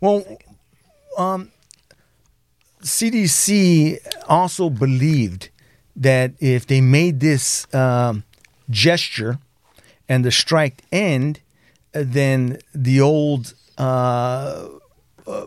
Well, um, CDC also believed that if they made this um, gesture and the strike end, then the old uh, uh,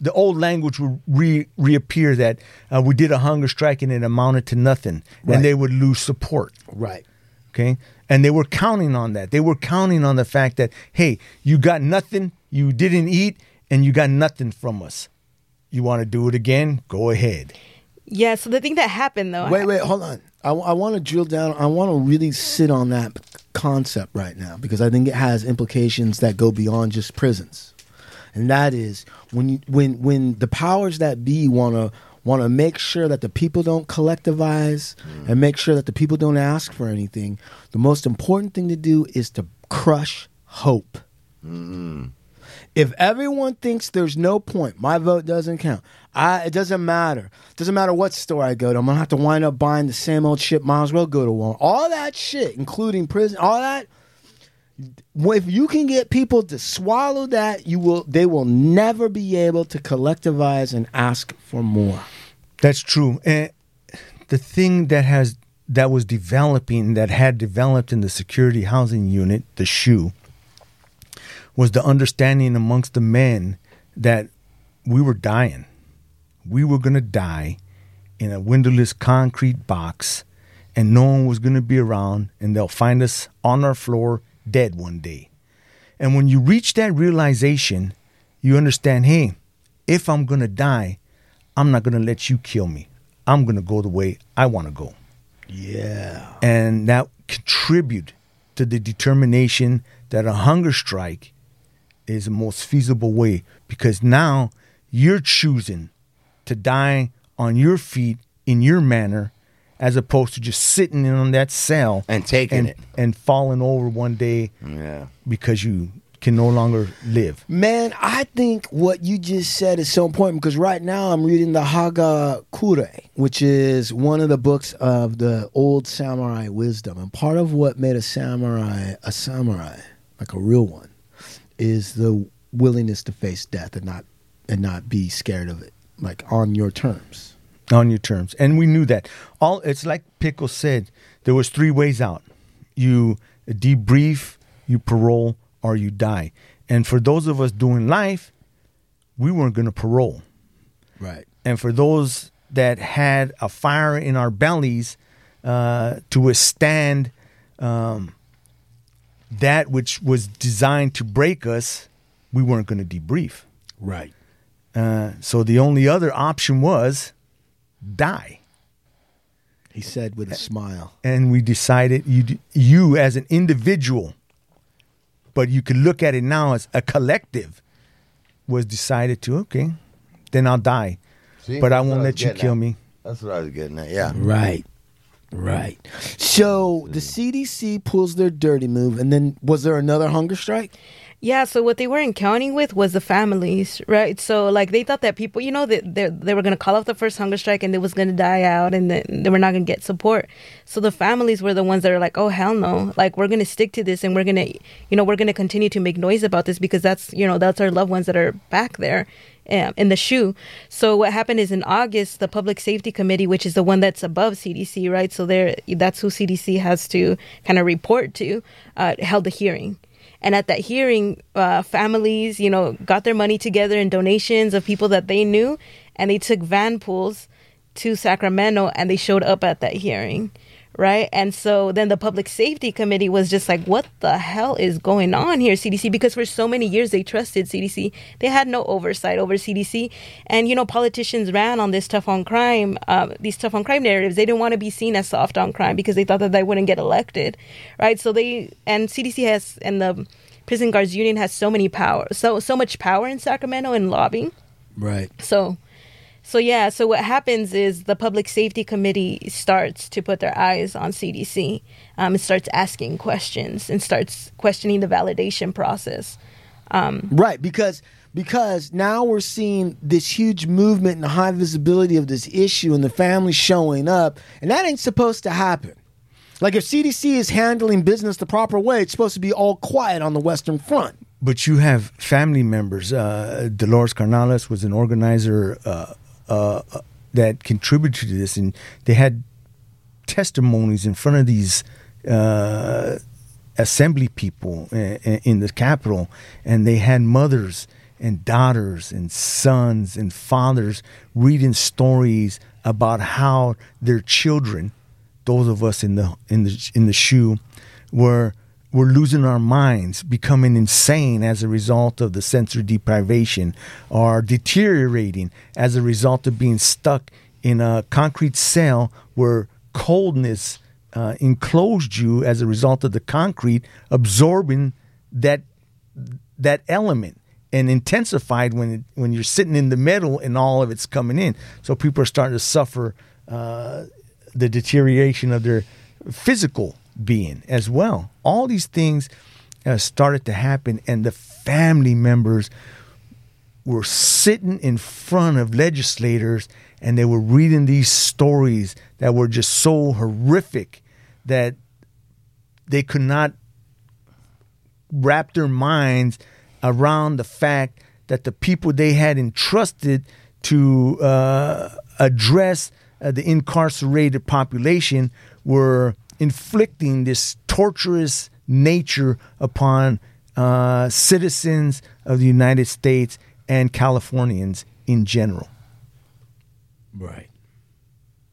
the old language would re- reappear that uh, we did a hunger strike and it amounted to nothing, Right. and they would lose support. Right. Okay. And they were counting on that. They were counting on the fact that, hey, you got nothing, you didn't eat, and you got nothing from us. You want to do it again? Go ahead. yeah, so the thing that happened though. Wait, wait, hold on. I, I, want to drill down. I want to really sit on that concept right now because I think it has implications that go beyond just prisons. And that is when you, when when the powers that be want to want to make sure that the people don't collectivize mm. and make sure that the people don't ask for anything. The most important thing to do is to crush hope. Mm-hmm. If everyone thinks there's no point, my vote doesn't count. I, it doesn't matter. It doesn't matter what store I go to. I'm gonna have to wind up buying the same old shit. Might as well go to one. All that shit, including prison, all that. If you can get people to swallow that, you will. They will never be able to collectivize and ask for more. That's true. And the thing that has that was developing that had developed in the security housing unit, the SHU, was the understanding amongst the men that we were dying. We were going to die in a windowless concrete box, and no one was going to be around, and they'll find us on our floor dead one day. And when you reach that realization, you understand hey, if I'm going to die, I'm not going to let you kill me. I'm going to go the way I want to go. Yeah. And that contribute to the determination that a hunger strike is the most feasible way because now you're choosing to die on your feet in your manner as opposed to just sitting in on that cell And taking and, it. and falling over one day Yeah. because you can no longer live. Man, I think what you just said is so important because right now I'm reading the Hagakure, which is one of the books of the old samurai wisdom. And part of what made a samurai a samurai, like a real one, is the willingness to face death and not and not be scared of it, like on your terms. on your terms. And we knew that. All it's like pickle said there was three ways out. You debrief you parole or you die. And for those of us doing life we weren't going to parole. Right. and for those that had a fire in our bellies uh, to withstand um, that which was designed to break us we weren't going to debrief Right. uh, so the only other option was die He said with a smile. and we decided you you as an individual but you could look at it now as a collective was decided to okay then I'll die See? but I won't was let you kill at. me That's what I was getting at. Yeah. Right. Right. So the CDC pulls their dirty move, and then was there another hunger strike? Yeah, so what they weren't counting with was the families, right? So like they thought that people, you know, that they, they were going to call off the first hunger strike and it was going to die out and then they were not going to get support. So the families were the ones that are like, oh hell no, like we're going to stick to this and we're going to, you know, we're going to continue to make noise about this because that's, you know, that's our loved ones that are back there um, in the SHU. So what happened is in August, the Public Safety Committee, which is the one that's above CDC, right? So there, that's who CDC has to kind of report to, uh, held a hearing. And at that hearing, uh, families, you know, got their money together and donations of people that they knew, and they took van pools to Sacramento and they showed up at that hearing, right? And so then the Public Safety Committee was just like, what the hell is going on here, CDC? Because for so many years they trusted CDC. They had no oversight over CDC. And, you know, politicians ran on this tough on crime, uh, these tough on crime narratives. They didn't want to be seen as soft on crime because they thought that they wouldn't get elected, right? So they, and CDC has, and the Prison Guards Union has so many power, so, so much power in Sacramento in lobbying. Right. So, so yeah. So what happens is the public safety committee starts to put their eyes on CDC. Um, and starts asking questions and starts questioning the validation process. Right, because because now we're seeing this huge movement and the high visibility of this issue and the family showing up, and that ain't supposed to happen. Like if CDC is handling business the proper way, it's supposed to be all quiet on the Western Front. but you have family members uh, Dolores Canales was an organizer uh, uh, uh, that contributed to this. And they had testimonies in front of these uh, assembly people in, the Capitol, and they had mothers and daughters and sons and fathers reading stories about how their children, those of us in the in the in the SHU, were were losing our minds, becoming insane as a result of the sensory deprivation, or deteriorating as a result of being stuck in a concrete cell where coldness uh, enclosed you as a result of the concrete absorbing that that element and intensified when it, when you're sitting in the middle and all of it's coming in. So people are starting to suffer uh, the deterioration of their physical being as well. All these things uh, started to happen, and the family members were sitting in front of legislators and they were reading these stories that were just so horrific that they could not wrap their minds around the fact that the people they had entrusted to uh, address uh, the incarcerated population were inflicting this torturous nature upon uh, citizens of the United States and Californians in general, Right.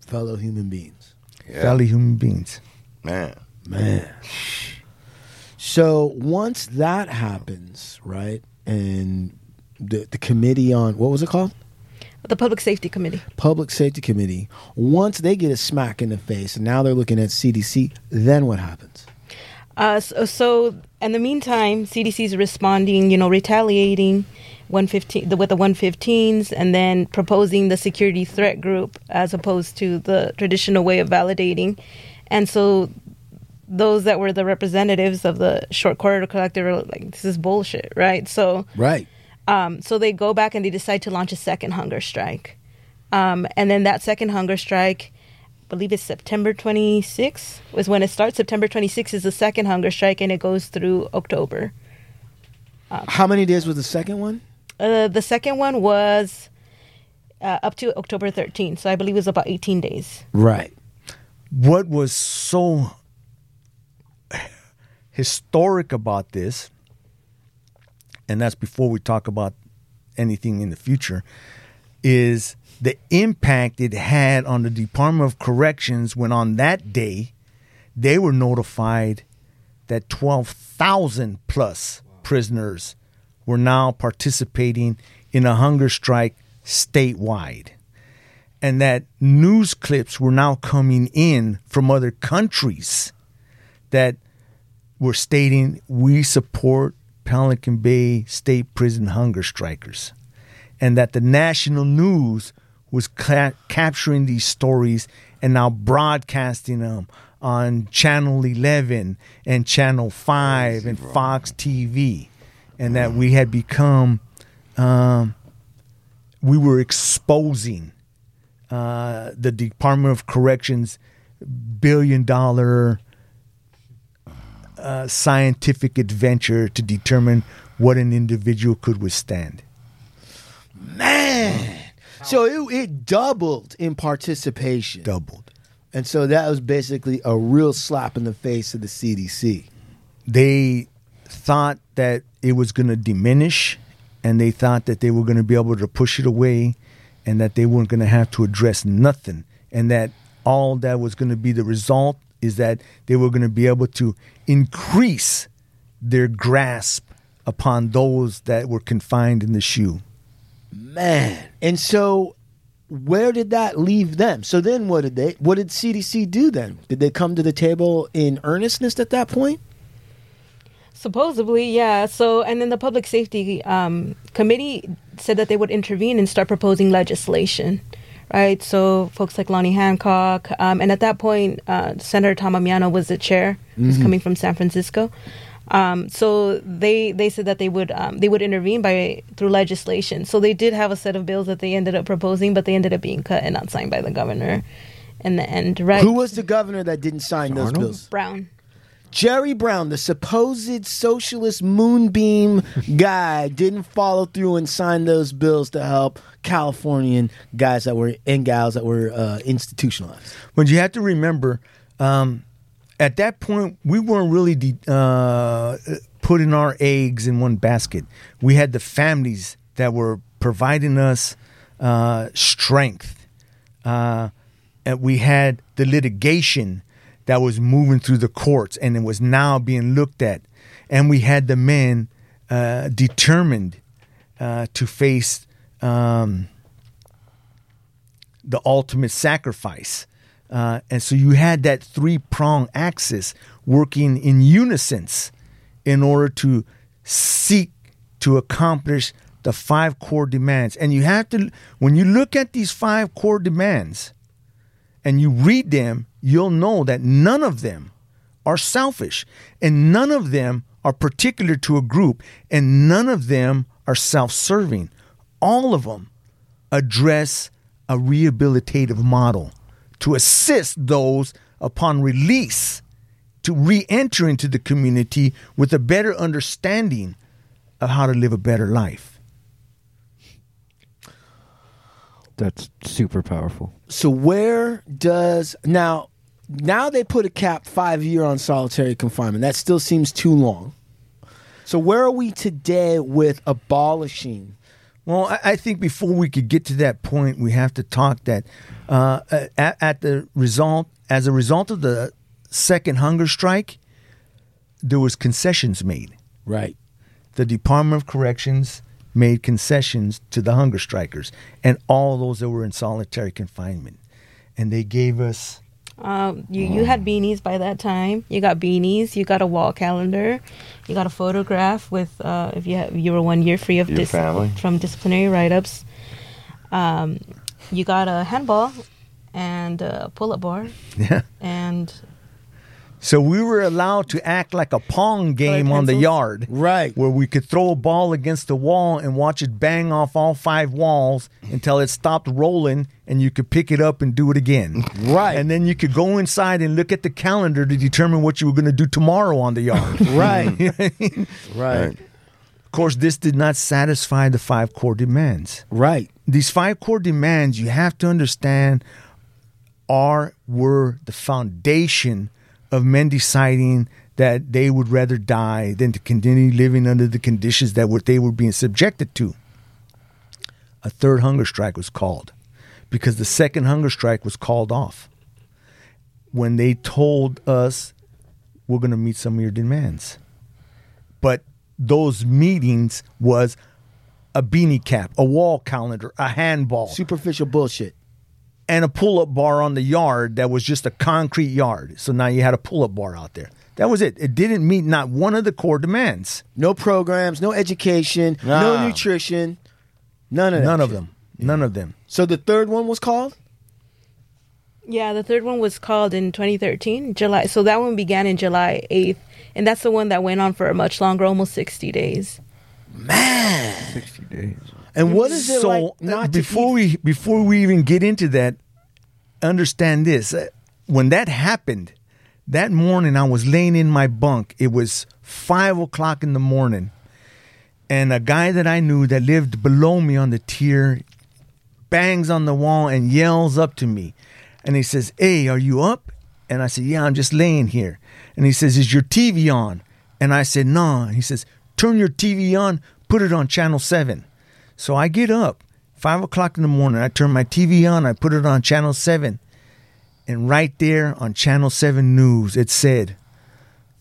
Fellow human beings. Yeah. fellow human beings. Man. Man. So once that happens, right, and the the committee on what was it called? The Public Safety Committee. Public Safety Committee. Once they get a smack in the face, and now they're looking at CDC, then what happens? Uh, so, so in the meantime, CDC is responding, you know, retaliating 115 the, with the 115s and then proposing the security threat group as opposed to the traditional way of validating. And so those that were the representatives of the short corridor collective are like, this is bullshit, right? So Right. Um, so they go back and they decide to launch a second hunger strike. Um, and then that second hunger strike, I believe it's September 26th, was when it starts. September 26th is the second hunger strike and it goes through October. How many days was the second one? Uh, the second one was uh, up to October 13th. So I believe it was about 18 days. Right. What was so historic about this, and that's before we talk about anything in the future, is the impact it had on the Department of Corrections when on that day they were notified that 12,000 plus prisoners were now participating in a hunger strike statewide. And that news clips were now coming in from other countries that were stating, We support Pelican Bay State Prison hunger strikers. And that the national news was ca- capturing these stories and now broadcasting them on Channel 11 and Channel 5 and Fox TV. And that we had become, um, we were exposing uh, the Department of Corrections billion dollar uh, scientific adventure to determine what an individual could withstand. Man. So it, it doubled in participation. Doubled. And so that was basically a real slap in the face of the CDC. They thought that it was going to diminish and they thought that they were going to be able to push it away and that they weren't going to have to address nothing and that all that was going to be the result is that they were going to be able to increase their grasp upon those that were confined in the SHU. Man. And so where did that leave them? So then what did they what did CDC do then? Did they come to the table in earnestness at that point? Supposedly, yeah. So, and then the Public Safety um, Committee said that they would intervene and start proposing legislation, right? So, folks like Loni Hancock, um, and at that point, uh, Senator Tom Ammiano was the chair, who's coming from San Francisco. Um, so they they said that they would um, they would intervene by through legislation. So they did have a set of bills that they ended up proposing, but they ended up being cut and not signed by the governor in the end, right? Who was the governor that didn't sign those Arnold? bills? Brown? Jerry Brown, the supposed socialist moonbeam guy, didn't follow through and sign those bills to help Californian guys that were and gals that were uh, institutionalized. But you have to remember, um, at that point, we weren't really de- uh, putting our eggs in one basket. We had the families that were providing us uh, strength, uh, and we had the litigation that was moving through the courts, and it was now being looked at, and we had the men uh, determined uh, to face. Um, the ultimate sacrifice. Uh, and so you had that three prong axis working in unison in order to seek to accomplish the five core demands. And you have to, when you look at these five core demands and you read them, you'll know that none of them are selfish and none of them are particular to a group and none of them are self serving. All of them address a rehabilitative model to assist those upon release to re enter into the community with a better understanding of how to live a better life. That's super powerful. So where does now now they put a cap five year on solitary confinement. That still seems too long. So where are we today with abolishing? Well, I, I think before we could get to that point, we have to talk that uh, at, at the result, as a result of the second hunger strike, there was concessions made. Right. The Department of Corrections made concessions to the hunger strikers and all those that were in solitary confinement, and they gave us Um, you you had beanies by that time. You got beanies. You got a wall calendar. You got a photograph with uh, if you have, you were one year free of Your family. from disciplinary write ups. Um, you got a handball and a pull up bar yeah. and So we were allowed to act like a pong game on the yard. Right. Where we could throw a ball against the wall and watch it bang off all five walls until it stopped rolling and you could pick it up and do it again. Right. And then you could go inside and look at the calendar to determine what you were going to do tomorrow on the yard. Right. of right. Of course, this did not satisfy the five core demands. Right. These five core demands, you have to understand, are were the foundation of men deciding that they would rather die than to continue living under the conditions that were, they were being subjected to. A third hunger strike was called because the second hunger strike was called off when they told us we're going to meet some of your demands. But those meetings was a beanie cap, a wall calendar, a handball Superficial bullshit. And a pull-up bar on the yard that was just a concrete yard. So now you had a pull-up bar out there. That was it. It didn't meet not one of the core demands. No programs, no education, no Nah. nutrition, none of that. None of shit. them. None of them. So the third one was called? yeah, the third one was called in 2013 July. So that one began in July 8th, and that's the one that went on for a much longer, almost 60 days. Man, 60 days. And what is it so like not before we before we even get into that, understand this: uh, when that happened, that morning I was laying in my bunk. It was five o'clock in the morning, and a guy that I knew that lived below me on the tier bangs on the wall and yells up to me, and he says, "Hey, are you up?" And I said, "Yeah, I'm just laying here." And he says, "Is your TV on?" And I said, "No." And he says, "Turn your TV on. Put it on channel 7. So I get up, five o'clock in the morning. I turn my TV on. I put it on channel seven, and right there on channel seven news, it said,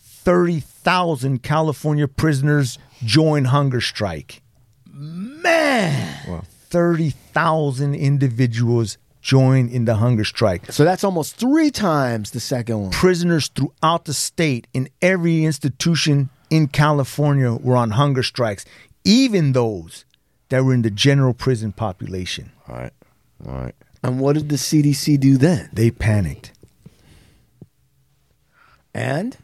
thirty thousand California prisoners join hunger strike. Man, thirty thousand individuals join in the hunger strike. So that's almost three times the second one. Prisoners throughout the state in every institution in California were on hunger strikes, even those that were in the general prison population. All right. All right. And what did the CDC do then? They panicked. And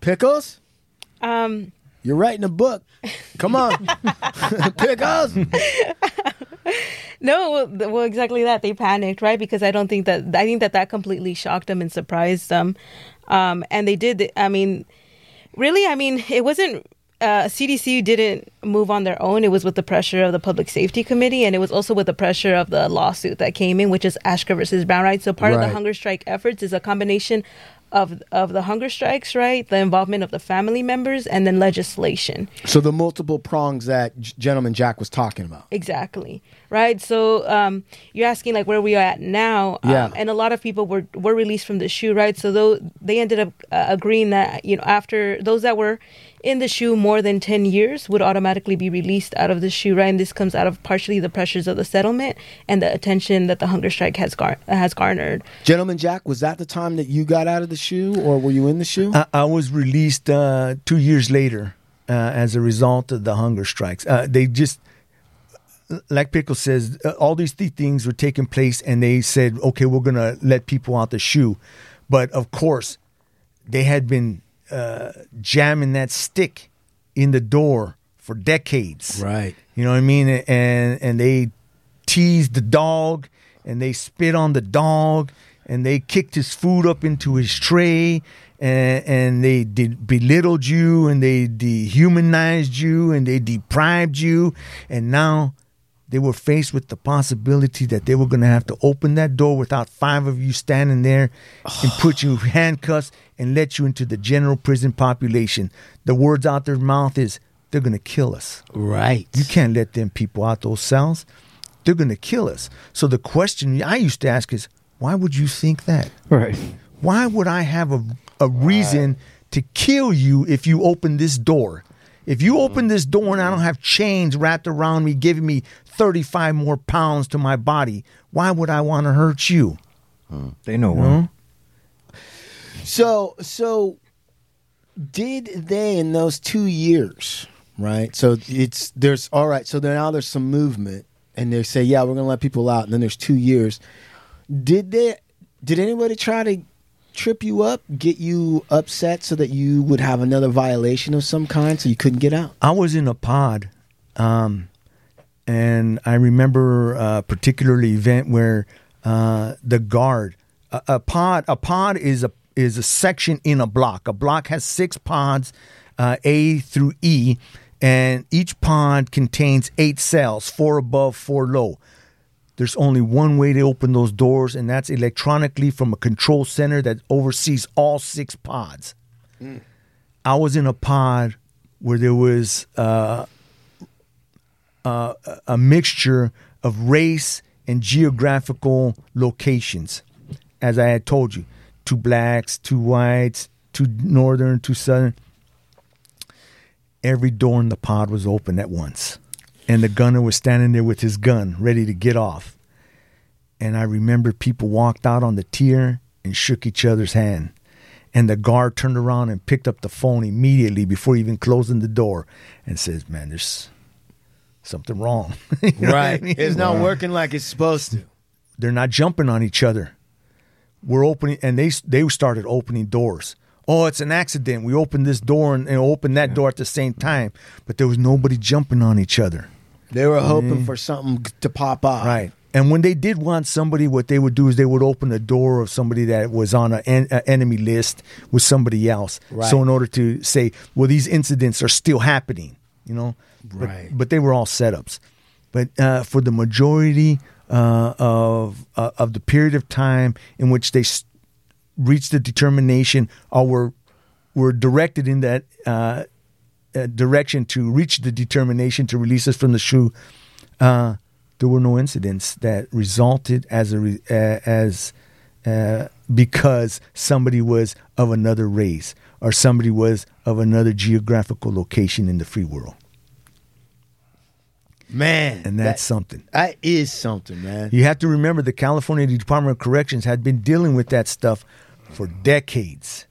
Pickles, Um, you're writing a book. Come on. Pickles. No, well, well, exactly that. They panicked, right? Because I don't think that I think that that completely shocked them and surprised them, um, and they did. I mean, really, I mean, it wasn't. Uh, CDC didn't move on their own. It was with the pressure of the Public Safety Committee, and it was also with the pressure of the lawsuit that came in, which is Ashker versus Brown, right? So part of the hunger strike efforts is a combination of of the hunger strikes, right? The involvement of the family members, and then legislation. so the multiple prongs that G- gentleman Jack was talking about. Exactly. Right. So um, you're asking like where we are at now. Um, Yeah. And a lot of people were were released from the SHU, right? So though they ended up uh, agreeing that you know after those that were in the SHU more than ten years would automatically be released out of the SHU, right? And this comes out of partially the pressures of the settlement and the attention that the hunger strike has gar- has garnered. Gentleman Jack, was that the time that you got out of the SHU or were you in the SHU? I, I was released uh, two years later uh, as a result of the hunger strikes. Uh, they just, like Pickle says, uh, all these th- things were taking place, and they said, "Okay, we're gonna let people out the SHU," but of course, they had been uh, jamming that stick in the door for decades. right. You know what I mean? And and they teased the dog and they spit on the dog and they kicked his food up into his tray and and they did belittled you and they dehumanized you and they deprived you and now they were faced with the possibility that they were going to have to open that door without five of you standing there and put you handcuffs and let you into the general prison population. The words out their mouth is, they're going to kill us. Right. You can't let them people out those cells. They're going to kill us. So the question I used to ask is, why would you think that? Right. Why would I have a, a reason to kill you if you open this door? If you open mm-hmm. this door and I don't have chains wrapped around me, giving me 35 more pounds to my body, why would I want to hurt you? Hmm. They know one. So so did they in those two years, right? So it's there's all right, so now there's some movement and they say, Yeah, we're gonna let people out, and then there's two years. Did they did anybody try to trip you up, get you upset so that you would have another violation of some kind so you couldn't get out? I was in a pod, um, and I remember a particular event where uh, the guard, a, a pod, a pod is a is a section in a block. A block has six pods, uh, A through E, and each pod contains eight cells, four above, four low. There's only one way to open those doors, and that's electronically from a control center that oversees all six pods. I was in a pod where there was uh, uh, a mixture of race and geographical locations, as I had told you two blacks, two whites, two northern, two southern. Every door in the pod was open at once. And the gunner was standing there with his gun, ready to get off. And I remember people walked out on the tier and shook each other's hand. And the guard turned around and picked up the phone immediately before even closing the door and says, Man, there's something wrong. You know what I Right. mean? It's not working like it's supposed to. they're not jumping on each other. We're opening, and they they started opening doors. Oh, it's an accident. We opened this door and, and opened that door at the same time, but there was nobody jumping on each other. They were hoping for something to pop up. Right. And when they did want somebody, what they would do is they would open the door of somebody that was on an enemy list with somebody else. Right. So in order to say, well, these incidents are still happening, you know. But- Right. But, they were all setups. But uh, for the majority uh, of uh, of the period of time in which they s- reached the determination or were were directed in that uh, uh, direction to reach the determination to release us from the SHU, uh, there were no incidents that resulted as a re- as because somebody was of another race or somebody was of another geographical location in the free world, Man. and that's something. that is something, man. You have to remember the California Department of Corrections had been dealing with that stuff for decades.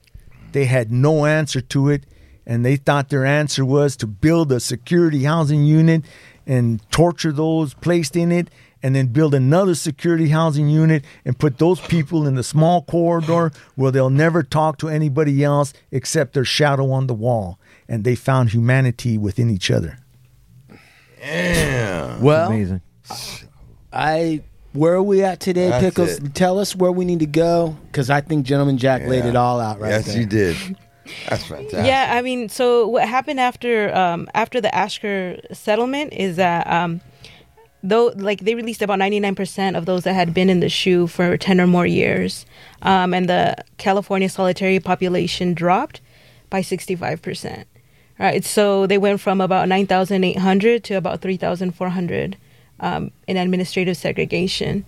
They had no answer to it, and they thought their answer was to build a security housing unit and torture those placed in it, and then build another security housing unit and put those people in the small corridor where they'll never talk to anybody else except their shadow on the wall. And they found humanity within each other. Well, Amazing. I where are we at today, That's Pickles? it. Tell us where we need to go because I think Gentleman Jack laid it all out right there. yes, there. you did. That's fantastic. Yeah, I mean, so what happened after um, after the Ashker settlement is that um, though, like they released about ninety nine percent of those that had been in the SHU for ten or more years, um, and the California solitary population dropped by sixty five percent. Right, so they went from about nine thousand eight hundred to about three thousand four hundred um, in administrative segregation.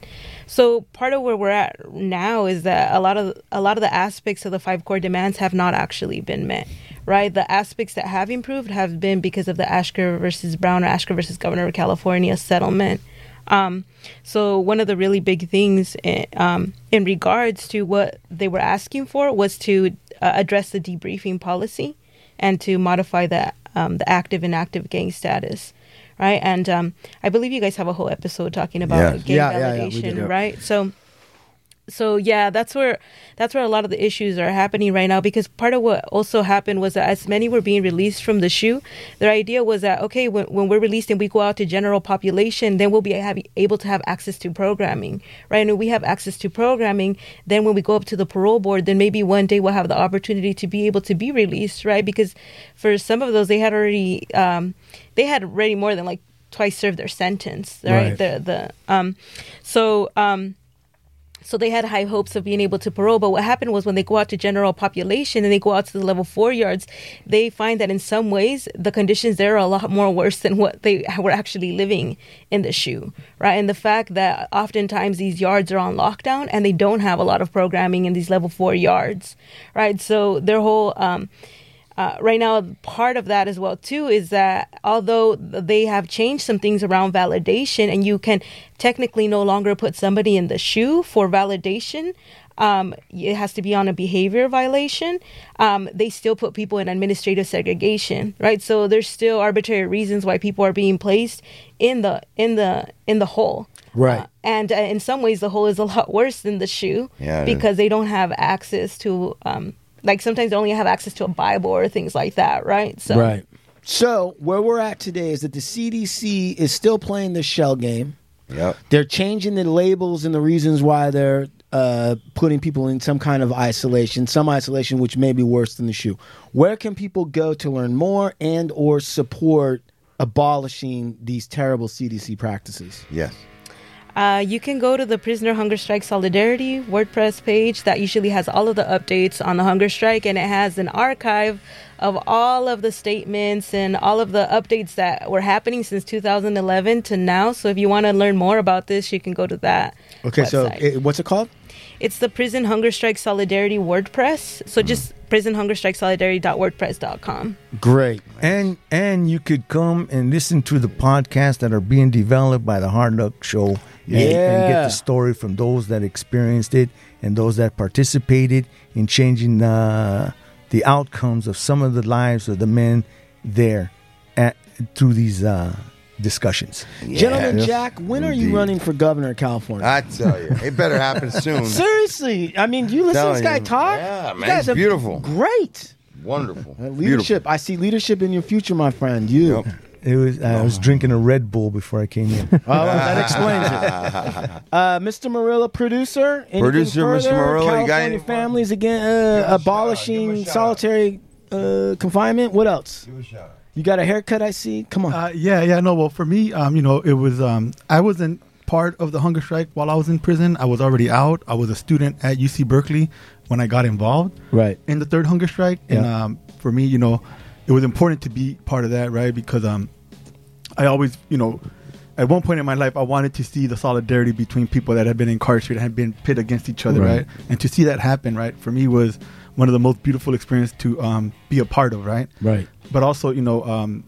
So part of where we're at now is that a lot of a lot of the aspects of the five core demands have not actually been met. Right, the aspects that have improved have been because of the Ashker versus Brown or Ashker versus Governor of California settlement. Um, so one of the really big things in, um, in regards to what they were asking for was to uh, address the debriefing policy and to modify the um, the active and active gang status, right? And um, I believe you guys have a whole episode talking about Yeah. gang Yeah, yeah, yeah, we validation, did, yeah. right? So so yeah that's where that's where a lot of the issues are happening right now because part of what also happened was that as many were being released from the SHU their idea was that okay when, when we're released and we go out to general population then we'll be have, able to have access to programming right and when we have access to programming then when we go up to the parole board then maybe one day we'll have the opportunity to be able to be released right because for some of those they had already um, they had already more than like twice served their sentence, right? Right. The the um, so um, so they had high hopes of being able to parole. But what happened was when they go out to general population and they go out to the level four yards, they find that in some ways the conditions there are a lot more worse than what they were actually living in the SHU, right? And the fact that oftentimes these yards are on lockdown and they don't have a lot of programming in these level four yards, right? So their whole um, uh, right now part of that as well too is that although they have changed some things around validation and you can technically no longer put somebody in the SHU for validation um, it has to be on a behavior violation um, they still put people in administrative segregation right? So there's still arbitrary reasons why people are being placed in the in the in the hole. Right. Uh, and uh, in some ways the hole is a lot worse than the SHU Yeah, because they don't have access to um, like sometimes they only have access to a bible or things like that right so Right. So where we're at today is that the CDC is still playing the shell game. Yep. They're changing the labels and the reasons why they're uh, putting people in some kind of isolation, some isolation which may be worse than the SHU. Where can people go to learn more and or support abolishing these terrible CDC practices? Yes. Uh, you can go to the Prisoner Hunger Strike Solidarity WordPress page that usually has all of the updates on the hunger strike, and it has an archive of all of the statements and all of the updates that were happening since 2011 to now. So if you want to learn more about this, you can go to that. Okay, so it, what's it called? It's the Prison Hunger Strike Solidarity WordPress. So just prison hunger strike solidarity.wordpress.com. Great. And and you could come and listen to the podcasts that are being developed by the Hard Luck Show and, and get the story from those that experienced it and those that participated in changing the the outcomes of some of the lives of the men there at through these uh, discussions. Gentleman Yes, Jack, when are you running for governor of California? I tell you, it better happen soon. Seriously, I mean, you listen to this guy you. talk? Yeah, man, guys he's are beautiful. Great. Wonderful. Uh, leadership. I see leadership in your future, my friend. You. Yep. It was I was drinking a Red Bull before I came in. Oh, that explains it. Uh, Mr. Murillo, producer. anything Producer, Mr. further? Murillo, you got California any- families again uh, abolishing solitary uh, confinement. What else? You got a haircut, I see. Come on. Uh, yeah, yeah, no. Well, for me, um, you know, it was um, I wasn't part of the hunger strike while I was in prison. I was already out. I was a student at UC Berkeley when I got involved right. in the third hunger strike, and um, for me, you know, it was important to be part of that, right? Because um, I always, you know, at one point in my life, I wanted to see the solidarity between people that had been incarcerated, had been pit against each other, Right. right? And to see that happen, right, for me was one of the most beautiful experiences to um, be a part of, right? Right. But also, you know, um,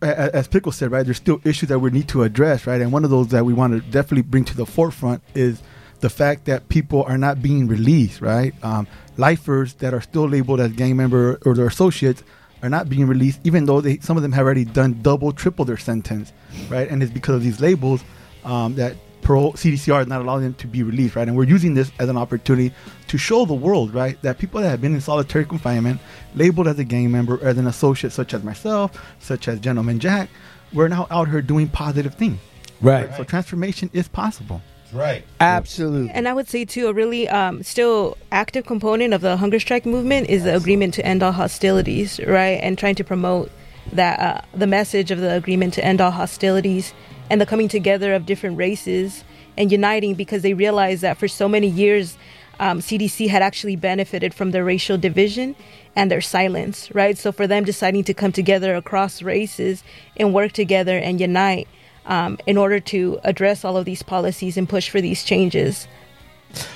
as Pickle said, right, there's still issues that we need to address, right? And one of those that we want to definitely bring to the forefront is the fact that people are not being released, right? Um, lifers that are still labeled as gang member or their associates are not being released, even though they some of them have already done double, triple their sentence, right? And it's because of these labels um, that parole CDCR is not allowing them to be released, right? And we're using this as an opportunity to show the world, right, that people that have been in solitary confinement, labeled as a gang member, as an associate, such as myself, such as Gentleman Jack, we're now out here doing positive things. Right. So transformation is possible. Right. Absolutely. And I would say too, a really um, still active component of the hunger strike movement is the agreement to end all hostilities, right? And trying to promote that uh, the message of the agreement to end all hostilities and the coming together of different races and uniting because they realized that for so many years, um, CDC had actually benefited from their racial division and their silence, right? So for them deciding to come together across races and work together and unite um, in order to address all of these policies and push for these changes.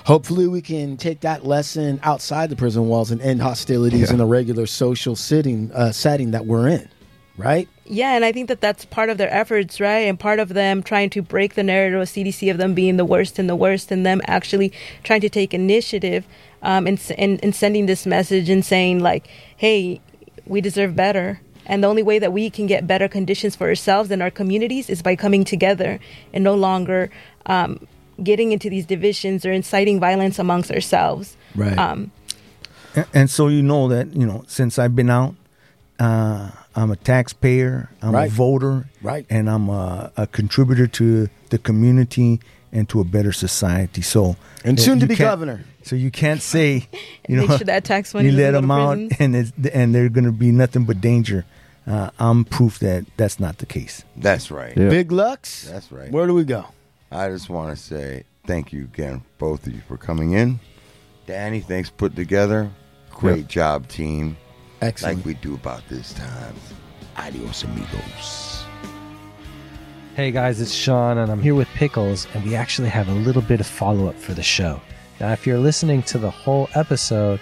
Hopefully, we can take that lesson outside the prison walls and end hostilities in a regular social sitting uh, setting that we're in. Right. Yeah, and I think that that's part of their efforts, right? And part of them trying to break the narrative of CDC of them being the worst and the worst, and them actually trying to take initiative um, and, and, and sending this message and saying, like, hey, we deserve better. And the only way that we can get better conditions for ourselves and our communities is by coming together and no longer um, getting into these divisions or inciting violence amongst ourselves. Right. Um, A- and so you know that you know since I've been out, uh, I'm a taxpayer, I'm Right. a voter, Right. and I'm a, a contributor to the community and to a better society. So And soon to be governor. So you can't say, you know, Make sure that tax money you let them out and it's, and they're going to be nothing but danger uh, I'm proof that that's not the case. That's right. Yeah. Big Lux. That's right. Where do we go? I just want to say thank you again, both of you, for coming in. Danny, thanks for putting together. Great job, team. Excellent. Like we do about this time. Adios, amigos. Hey guys, it's Sean, and I'm here with Pickles, and we actually have a little bit of follow up for the show. Now, if you're listening to the whole episode,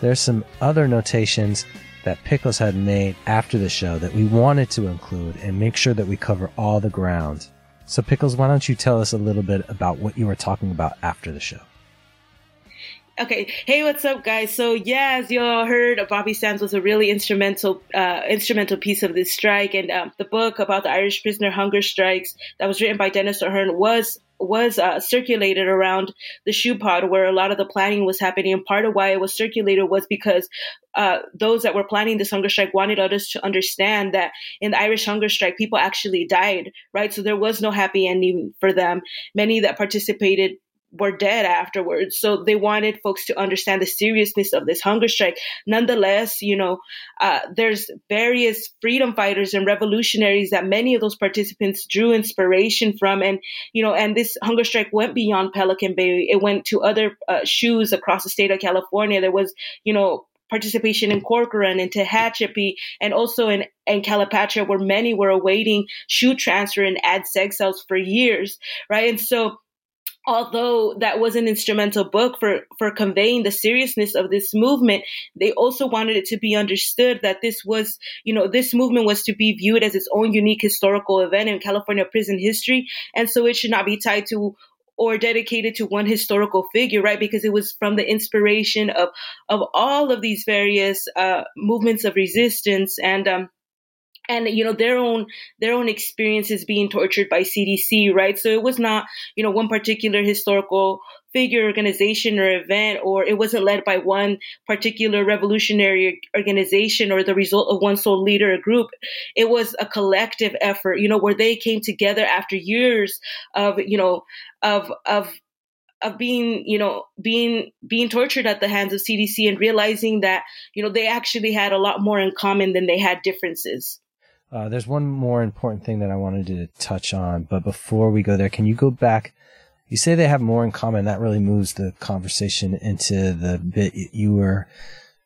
there's some other notations that Pickles had made after the show that we wanted to include and make sure that we cover all the ground. So, Pickles, why don't you tell us a little bit about what you were talking about after the show? Okay. Hey, what's up, guys? So yeah, as you all heard, Bobby Sands was a really instrumental, uh, instrumental piece of this strike, and um, the book about the Irish prisoner hunger strikes that was written by Dennis O'Hearn was was uh, circulated around the SHU pod where a lot of the planning was happening. And part of why it was circulated was because uh, those that were planning this hunger strike wanted others to understand that in the Irish hunger strike, people actually died, right? So there was no happy ending for them. Many that participated were dead afterwards. So they wanted folks to understand the seriousness of this hunger strike. Nonetheless, you know, uh, there's various freedom fighters and revolutionaries that many of those participants drew inspiration from. And, you know, and this hunger strike went beyond Pelican Bay. It went to other uh, SHUs across the state of California. There was, you know, participation in Corcoran and Tehachapi and also in, in Calipatria where many were awaiting SHU transfer and ad seg cells for years, right? And so although that was an instrumental book for, for conveying the seriousness of this movement, they also wanted it to be understood that this was, you know, this movement was to be viewed as its own unique historical event in California prison history. And so it should not be tied to or dedicated to one historical figure, right? Because it was from the inspiration of, of all of these various, uh, movements of resistance and, um, and you know their own their own experiences being tortured by CDC, right? So it was not you know one particular historical figure, organization, or event, or it wasn't led by one particular revolutionary organization or the result of one sole leader or group. It was a collective effort, you know, where they came together after years of you know of of of being you know being being tortured at the hands of CDC and realizing that you know they actually had a lot more in common than they had differences. Uh, there's one more important thing that I wanted to touch on, but before we go there, can you go back? You say they have more in common. That really moves the conversation into the bit you were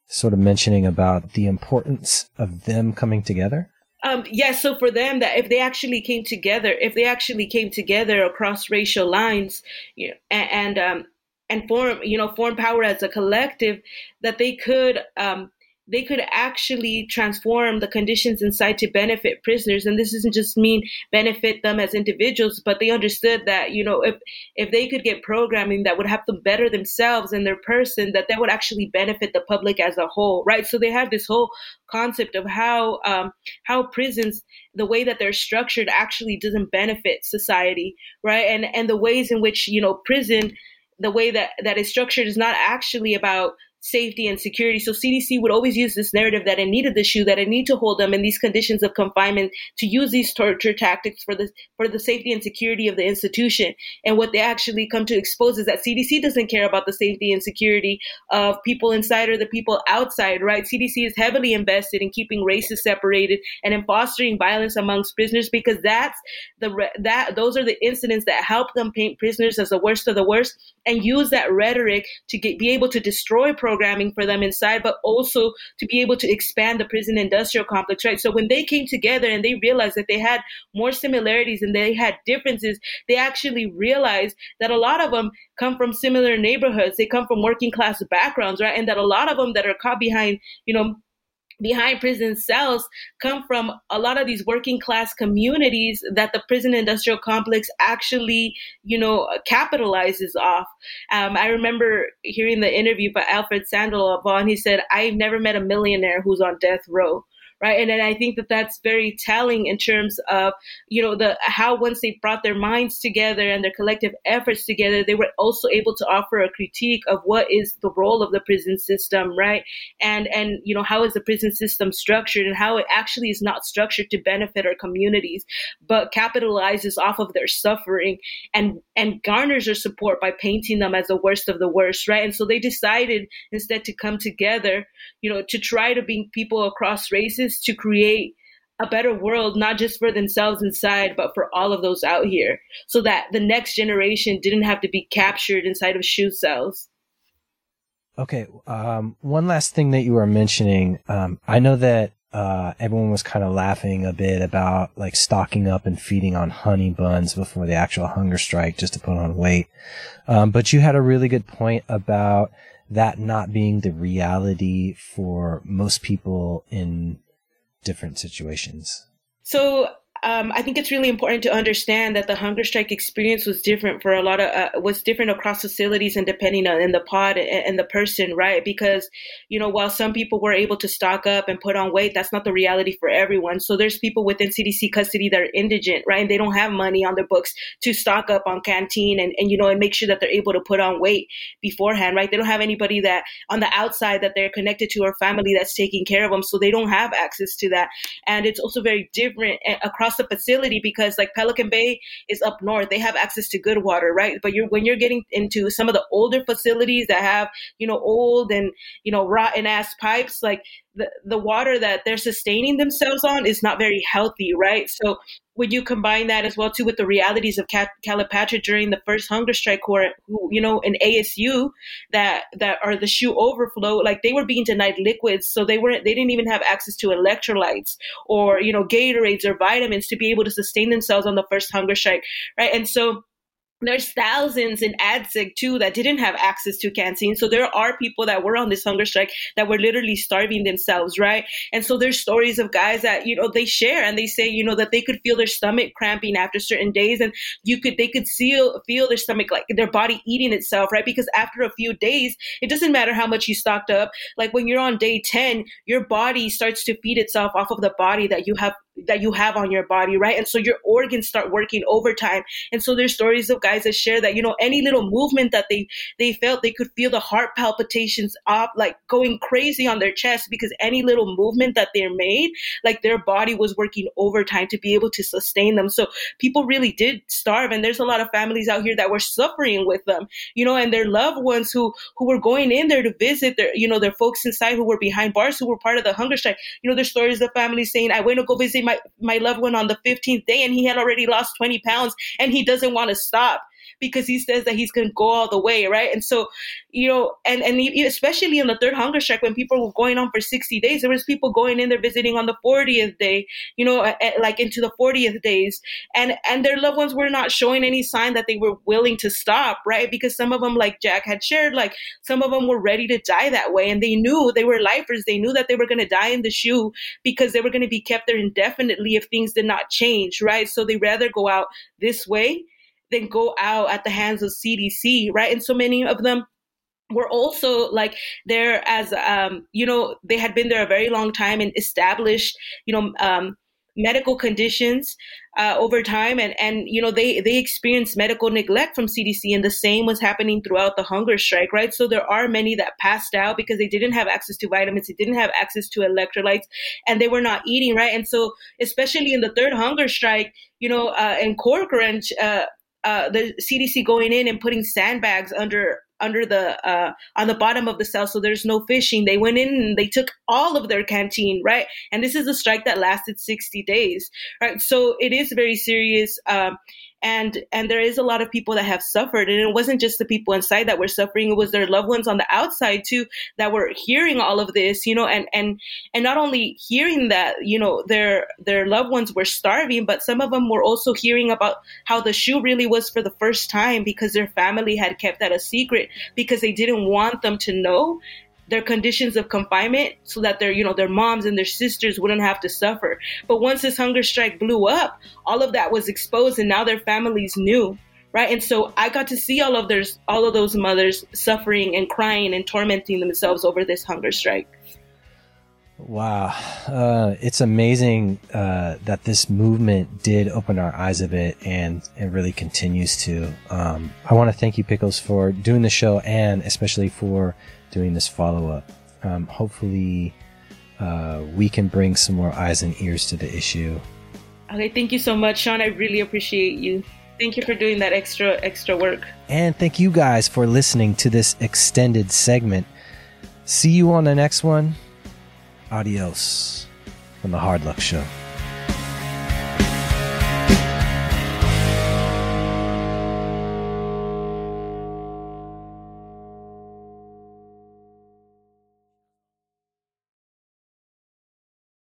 sort of mentioning about the importance of them coming together. Um, yeah, so for them, that if they actually came together, if they actually came together across racial lines, you know, and and, um, and form, you know, form power as a collective, that they could um, they could actually transform the conditions inside to benefit prisoners. And this doesn't just mean benefit them as individuals, but they understood that, you know, if, if they could get programming that would help them better themselves and their person, that that would actually benefit the public as a whole, right? So they have this whole concept of how, um, how prisons, the way that they're structured actually doesn't benefit society, right? And, and the ways in which, you know, prison, the way that, that is structured is not actually about safety and security. So CDC would always use this narrative that it needed the SHU, that it need to hold them in these conditions of confinement to use these torture tactics for the for the safety and security of the institution. And what they actually come to expose is that CDC doesn't care about the safety and security of people inside or the people outside, right? CDC is heavily invested in keeping races separated and in fostering violence amongst prisoners because that's the that those are the incidents that help them paint prisoners as the worst of the worst and use that rhetoric to get, be able to destroy programming for them inside, but also to be able to expand the prison industrial complex, right? So when they came together and they realized that they had more similarities and they had differences, they actually realized that a lot of them come from similar neighborhoods. They come from working class backgrounds, right? And that a lot of them that are caught behind, you know, behind prison cells come from a lot of these working class communities that the prison industrial complex actually, you know, capitalizes off. Um, I remember hearing the interview by Alfred Sandoval, and he said, I've never met a millionaire who's on death row right? And then I think that that's very telling in terms of you know the how once they brought their minds together and their collective efforts together, they were also able to offer a critique of what is the role of the prison system, right? And and you know how is the prison system structured and how it actually is not structured to benefit our communities, but capitalizes off of their suffering and and garners their support by painting them as the worst of the worst, right? And so they decided instead to come together, you know, to try to bring people across races to create a better world, not just for themselves inside, but for all of those out here, so that the next generation didn't have to be captured inside of SHU cells. Okay. Um, one last thing that you were mentioning. Um, I know that uh, everyone was kind of laughing a bit about like stocking up and feeding on honey buns before the actual hunger strike just to put on weight. Um, but you had a really good point about that not being the reality for most people in different situations. So um, I think it's really important to understand that the hunger strike experience was different for a lot of uh, was different across facilities and depending on in the pod and, and, the person, right? Because you know while some people were able to stock up and put on weight, that's not the reality for everyone. So there's people within CDC custody that are indigent, right? And they don't have money on their books to stock up on canteen and, and you know and make sure that they're able to put on weight beforehand, right? They don't have anybody that on the outside that they're connected to or family that's taking care of them, so they don't have access to that. And it's also very different eh, across across the facility because like Pelican Bay is up north. They have access to good water, right? But you're when you're getting into some of the older facilities that have, you know, old and, you know, rotten ass pipes, like the, the water that they're sustaining themselves on is not very healthy, right? So would you combine that as well too with the realities of Calipatria during the first hunger strike, or who you know in ASU that that are the SHU overflow, like they were being denied liquids, so they weren't they didn't even have access to electrolytes or you know Gatorades or vitamins to be able to sustain themselves on the first hunger strike, right? And so there's thousands in ADSEG too that didn't have access to canteen. So there are people that were on this hunger strike that were literally starving themselves, right? And so there's stories of guys that, you know, they share and they say, you know, that they could feel their stomach cramping after certain days and you could, they could feel, feel their stomach, like their body eating itself, right? Because after a few days, it doesn't matter how much you stocked up. Like when you're on day 10, your body starts to feed itself off of the body that you have that you have on your body, right? And so your organs start working overtime. And so there's stories of guys that share that, you know, any little movement that they they felt they could feel the heart palpitations up like going crazy on their chest because any little movement that they're made, like their body was working overtime to be able to sustain them. So people really did starve and there's a lot of families out here that were suffering with them, you know, and their loved ones who who were going in there to visit their, you know, their folks inside who were behind bars who were part of the hunger strike. You know, there's stories of families saying, I went to go visit my my loved one on the 15th day and he had already lost 20 pounds and he doesn't want to stop because he says that he's going to go all the way, right? And so, you know, and and especially in the third hunger strike when people were going on for 60 days, there was people going in there visiting on the 40th day, you know, like into the 40th days, and and their loved ones were not showing any sign that they were willing to stop, right? Because some of them, like Jack had shared, like some of them were ready to die that way, and they knew they were lifers. They knew that they were going to die in the SHU because they were going to be kept there indefinitely if things did not change, right? So they rather go out this way then go out at the hands of CDC, right? And so many of them were also like there as um, you know they had been there a very long time and established you know um, medical conditions uh, over time. And and you know they they experienced medical neglect from CDC and the same was happening throughout the hunger strike right? So there are many that passed out because they didn't have access to vitamins they didn't have access to electrolytes and they were not eating right? And so especially in the third hunger strike you know uh, in Corcoran uh, uh, the CDC going in and putting sandbags under under the uh, on the bottom of the cell so there's no fishing. They went in and they took all of their canteen right? And this is a strike that lasted 60 days right? So it is very serious. Um, and and there is a lot of people that have suffered and it wasn't just the people inside that were suffering it was their loved ones on the outside too that were hearing all of this you know and and and not only hearing that you know their their loved ones were starving but some of them were also hearing about how the SHU really was for the first time because their family had kept that a secret because they didn't want them to know their conditions of confinement so that their you know their moms and their sisters wouldn't have to suffer. But once this hunger strike blew up all of that was exposed and now their families knew right? And so i got to see all of their all of those mothers suffering and crying and tormenting themselves over this hunger strike. Wow, uh, it's amazing uh, that this movement did open our eyes a bit, and it really continues to. Um, I want to thank you, Pickles, for doing the show, and especially for doing this follow up. Um, hopefully, uh, we can bring some more eyes and ears to the issue. Okay, thank you so much, Sean. I really appreciate you. Thank you for doing that extra extra work. And thank you guys for listening to this extended segment. See you on the next one. Adios from the Hard Luck Show.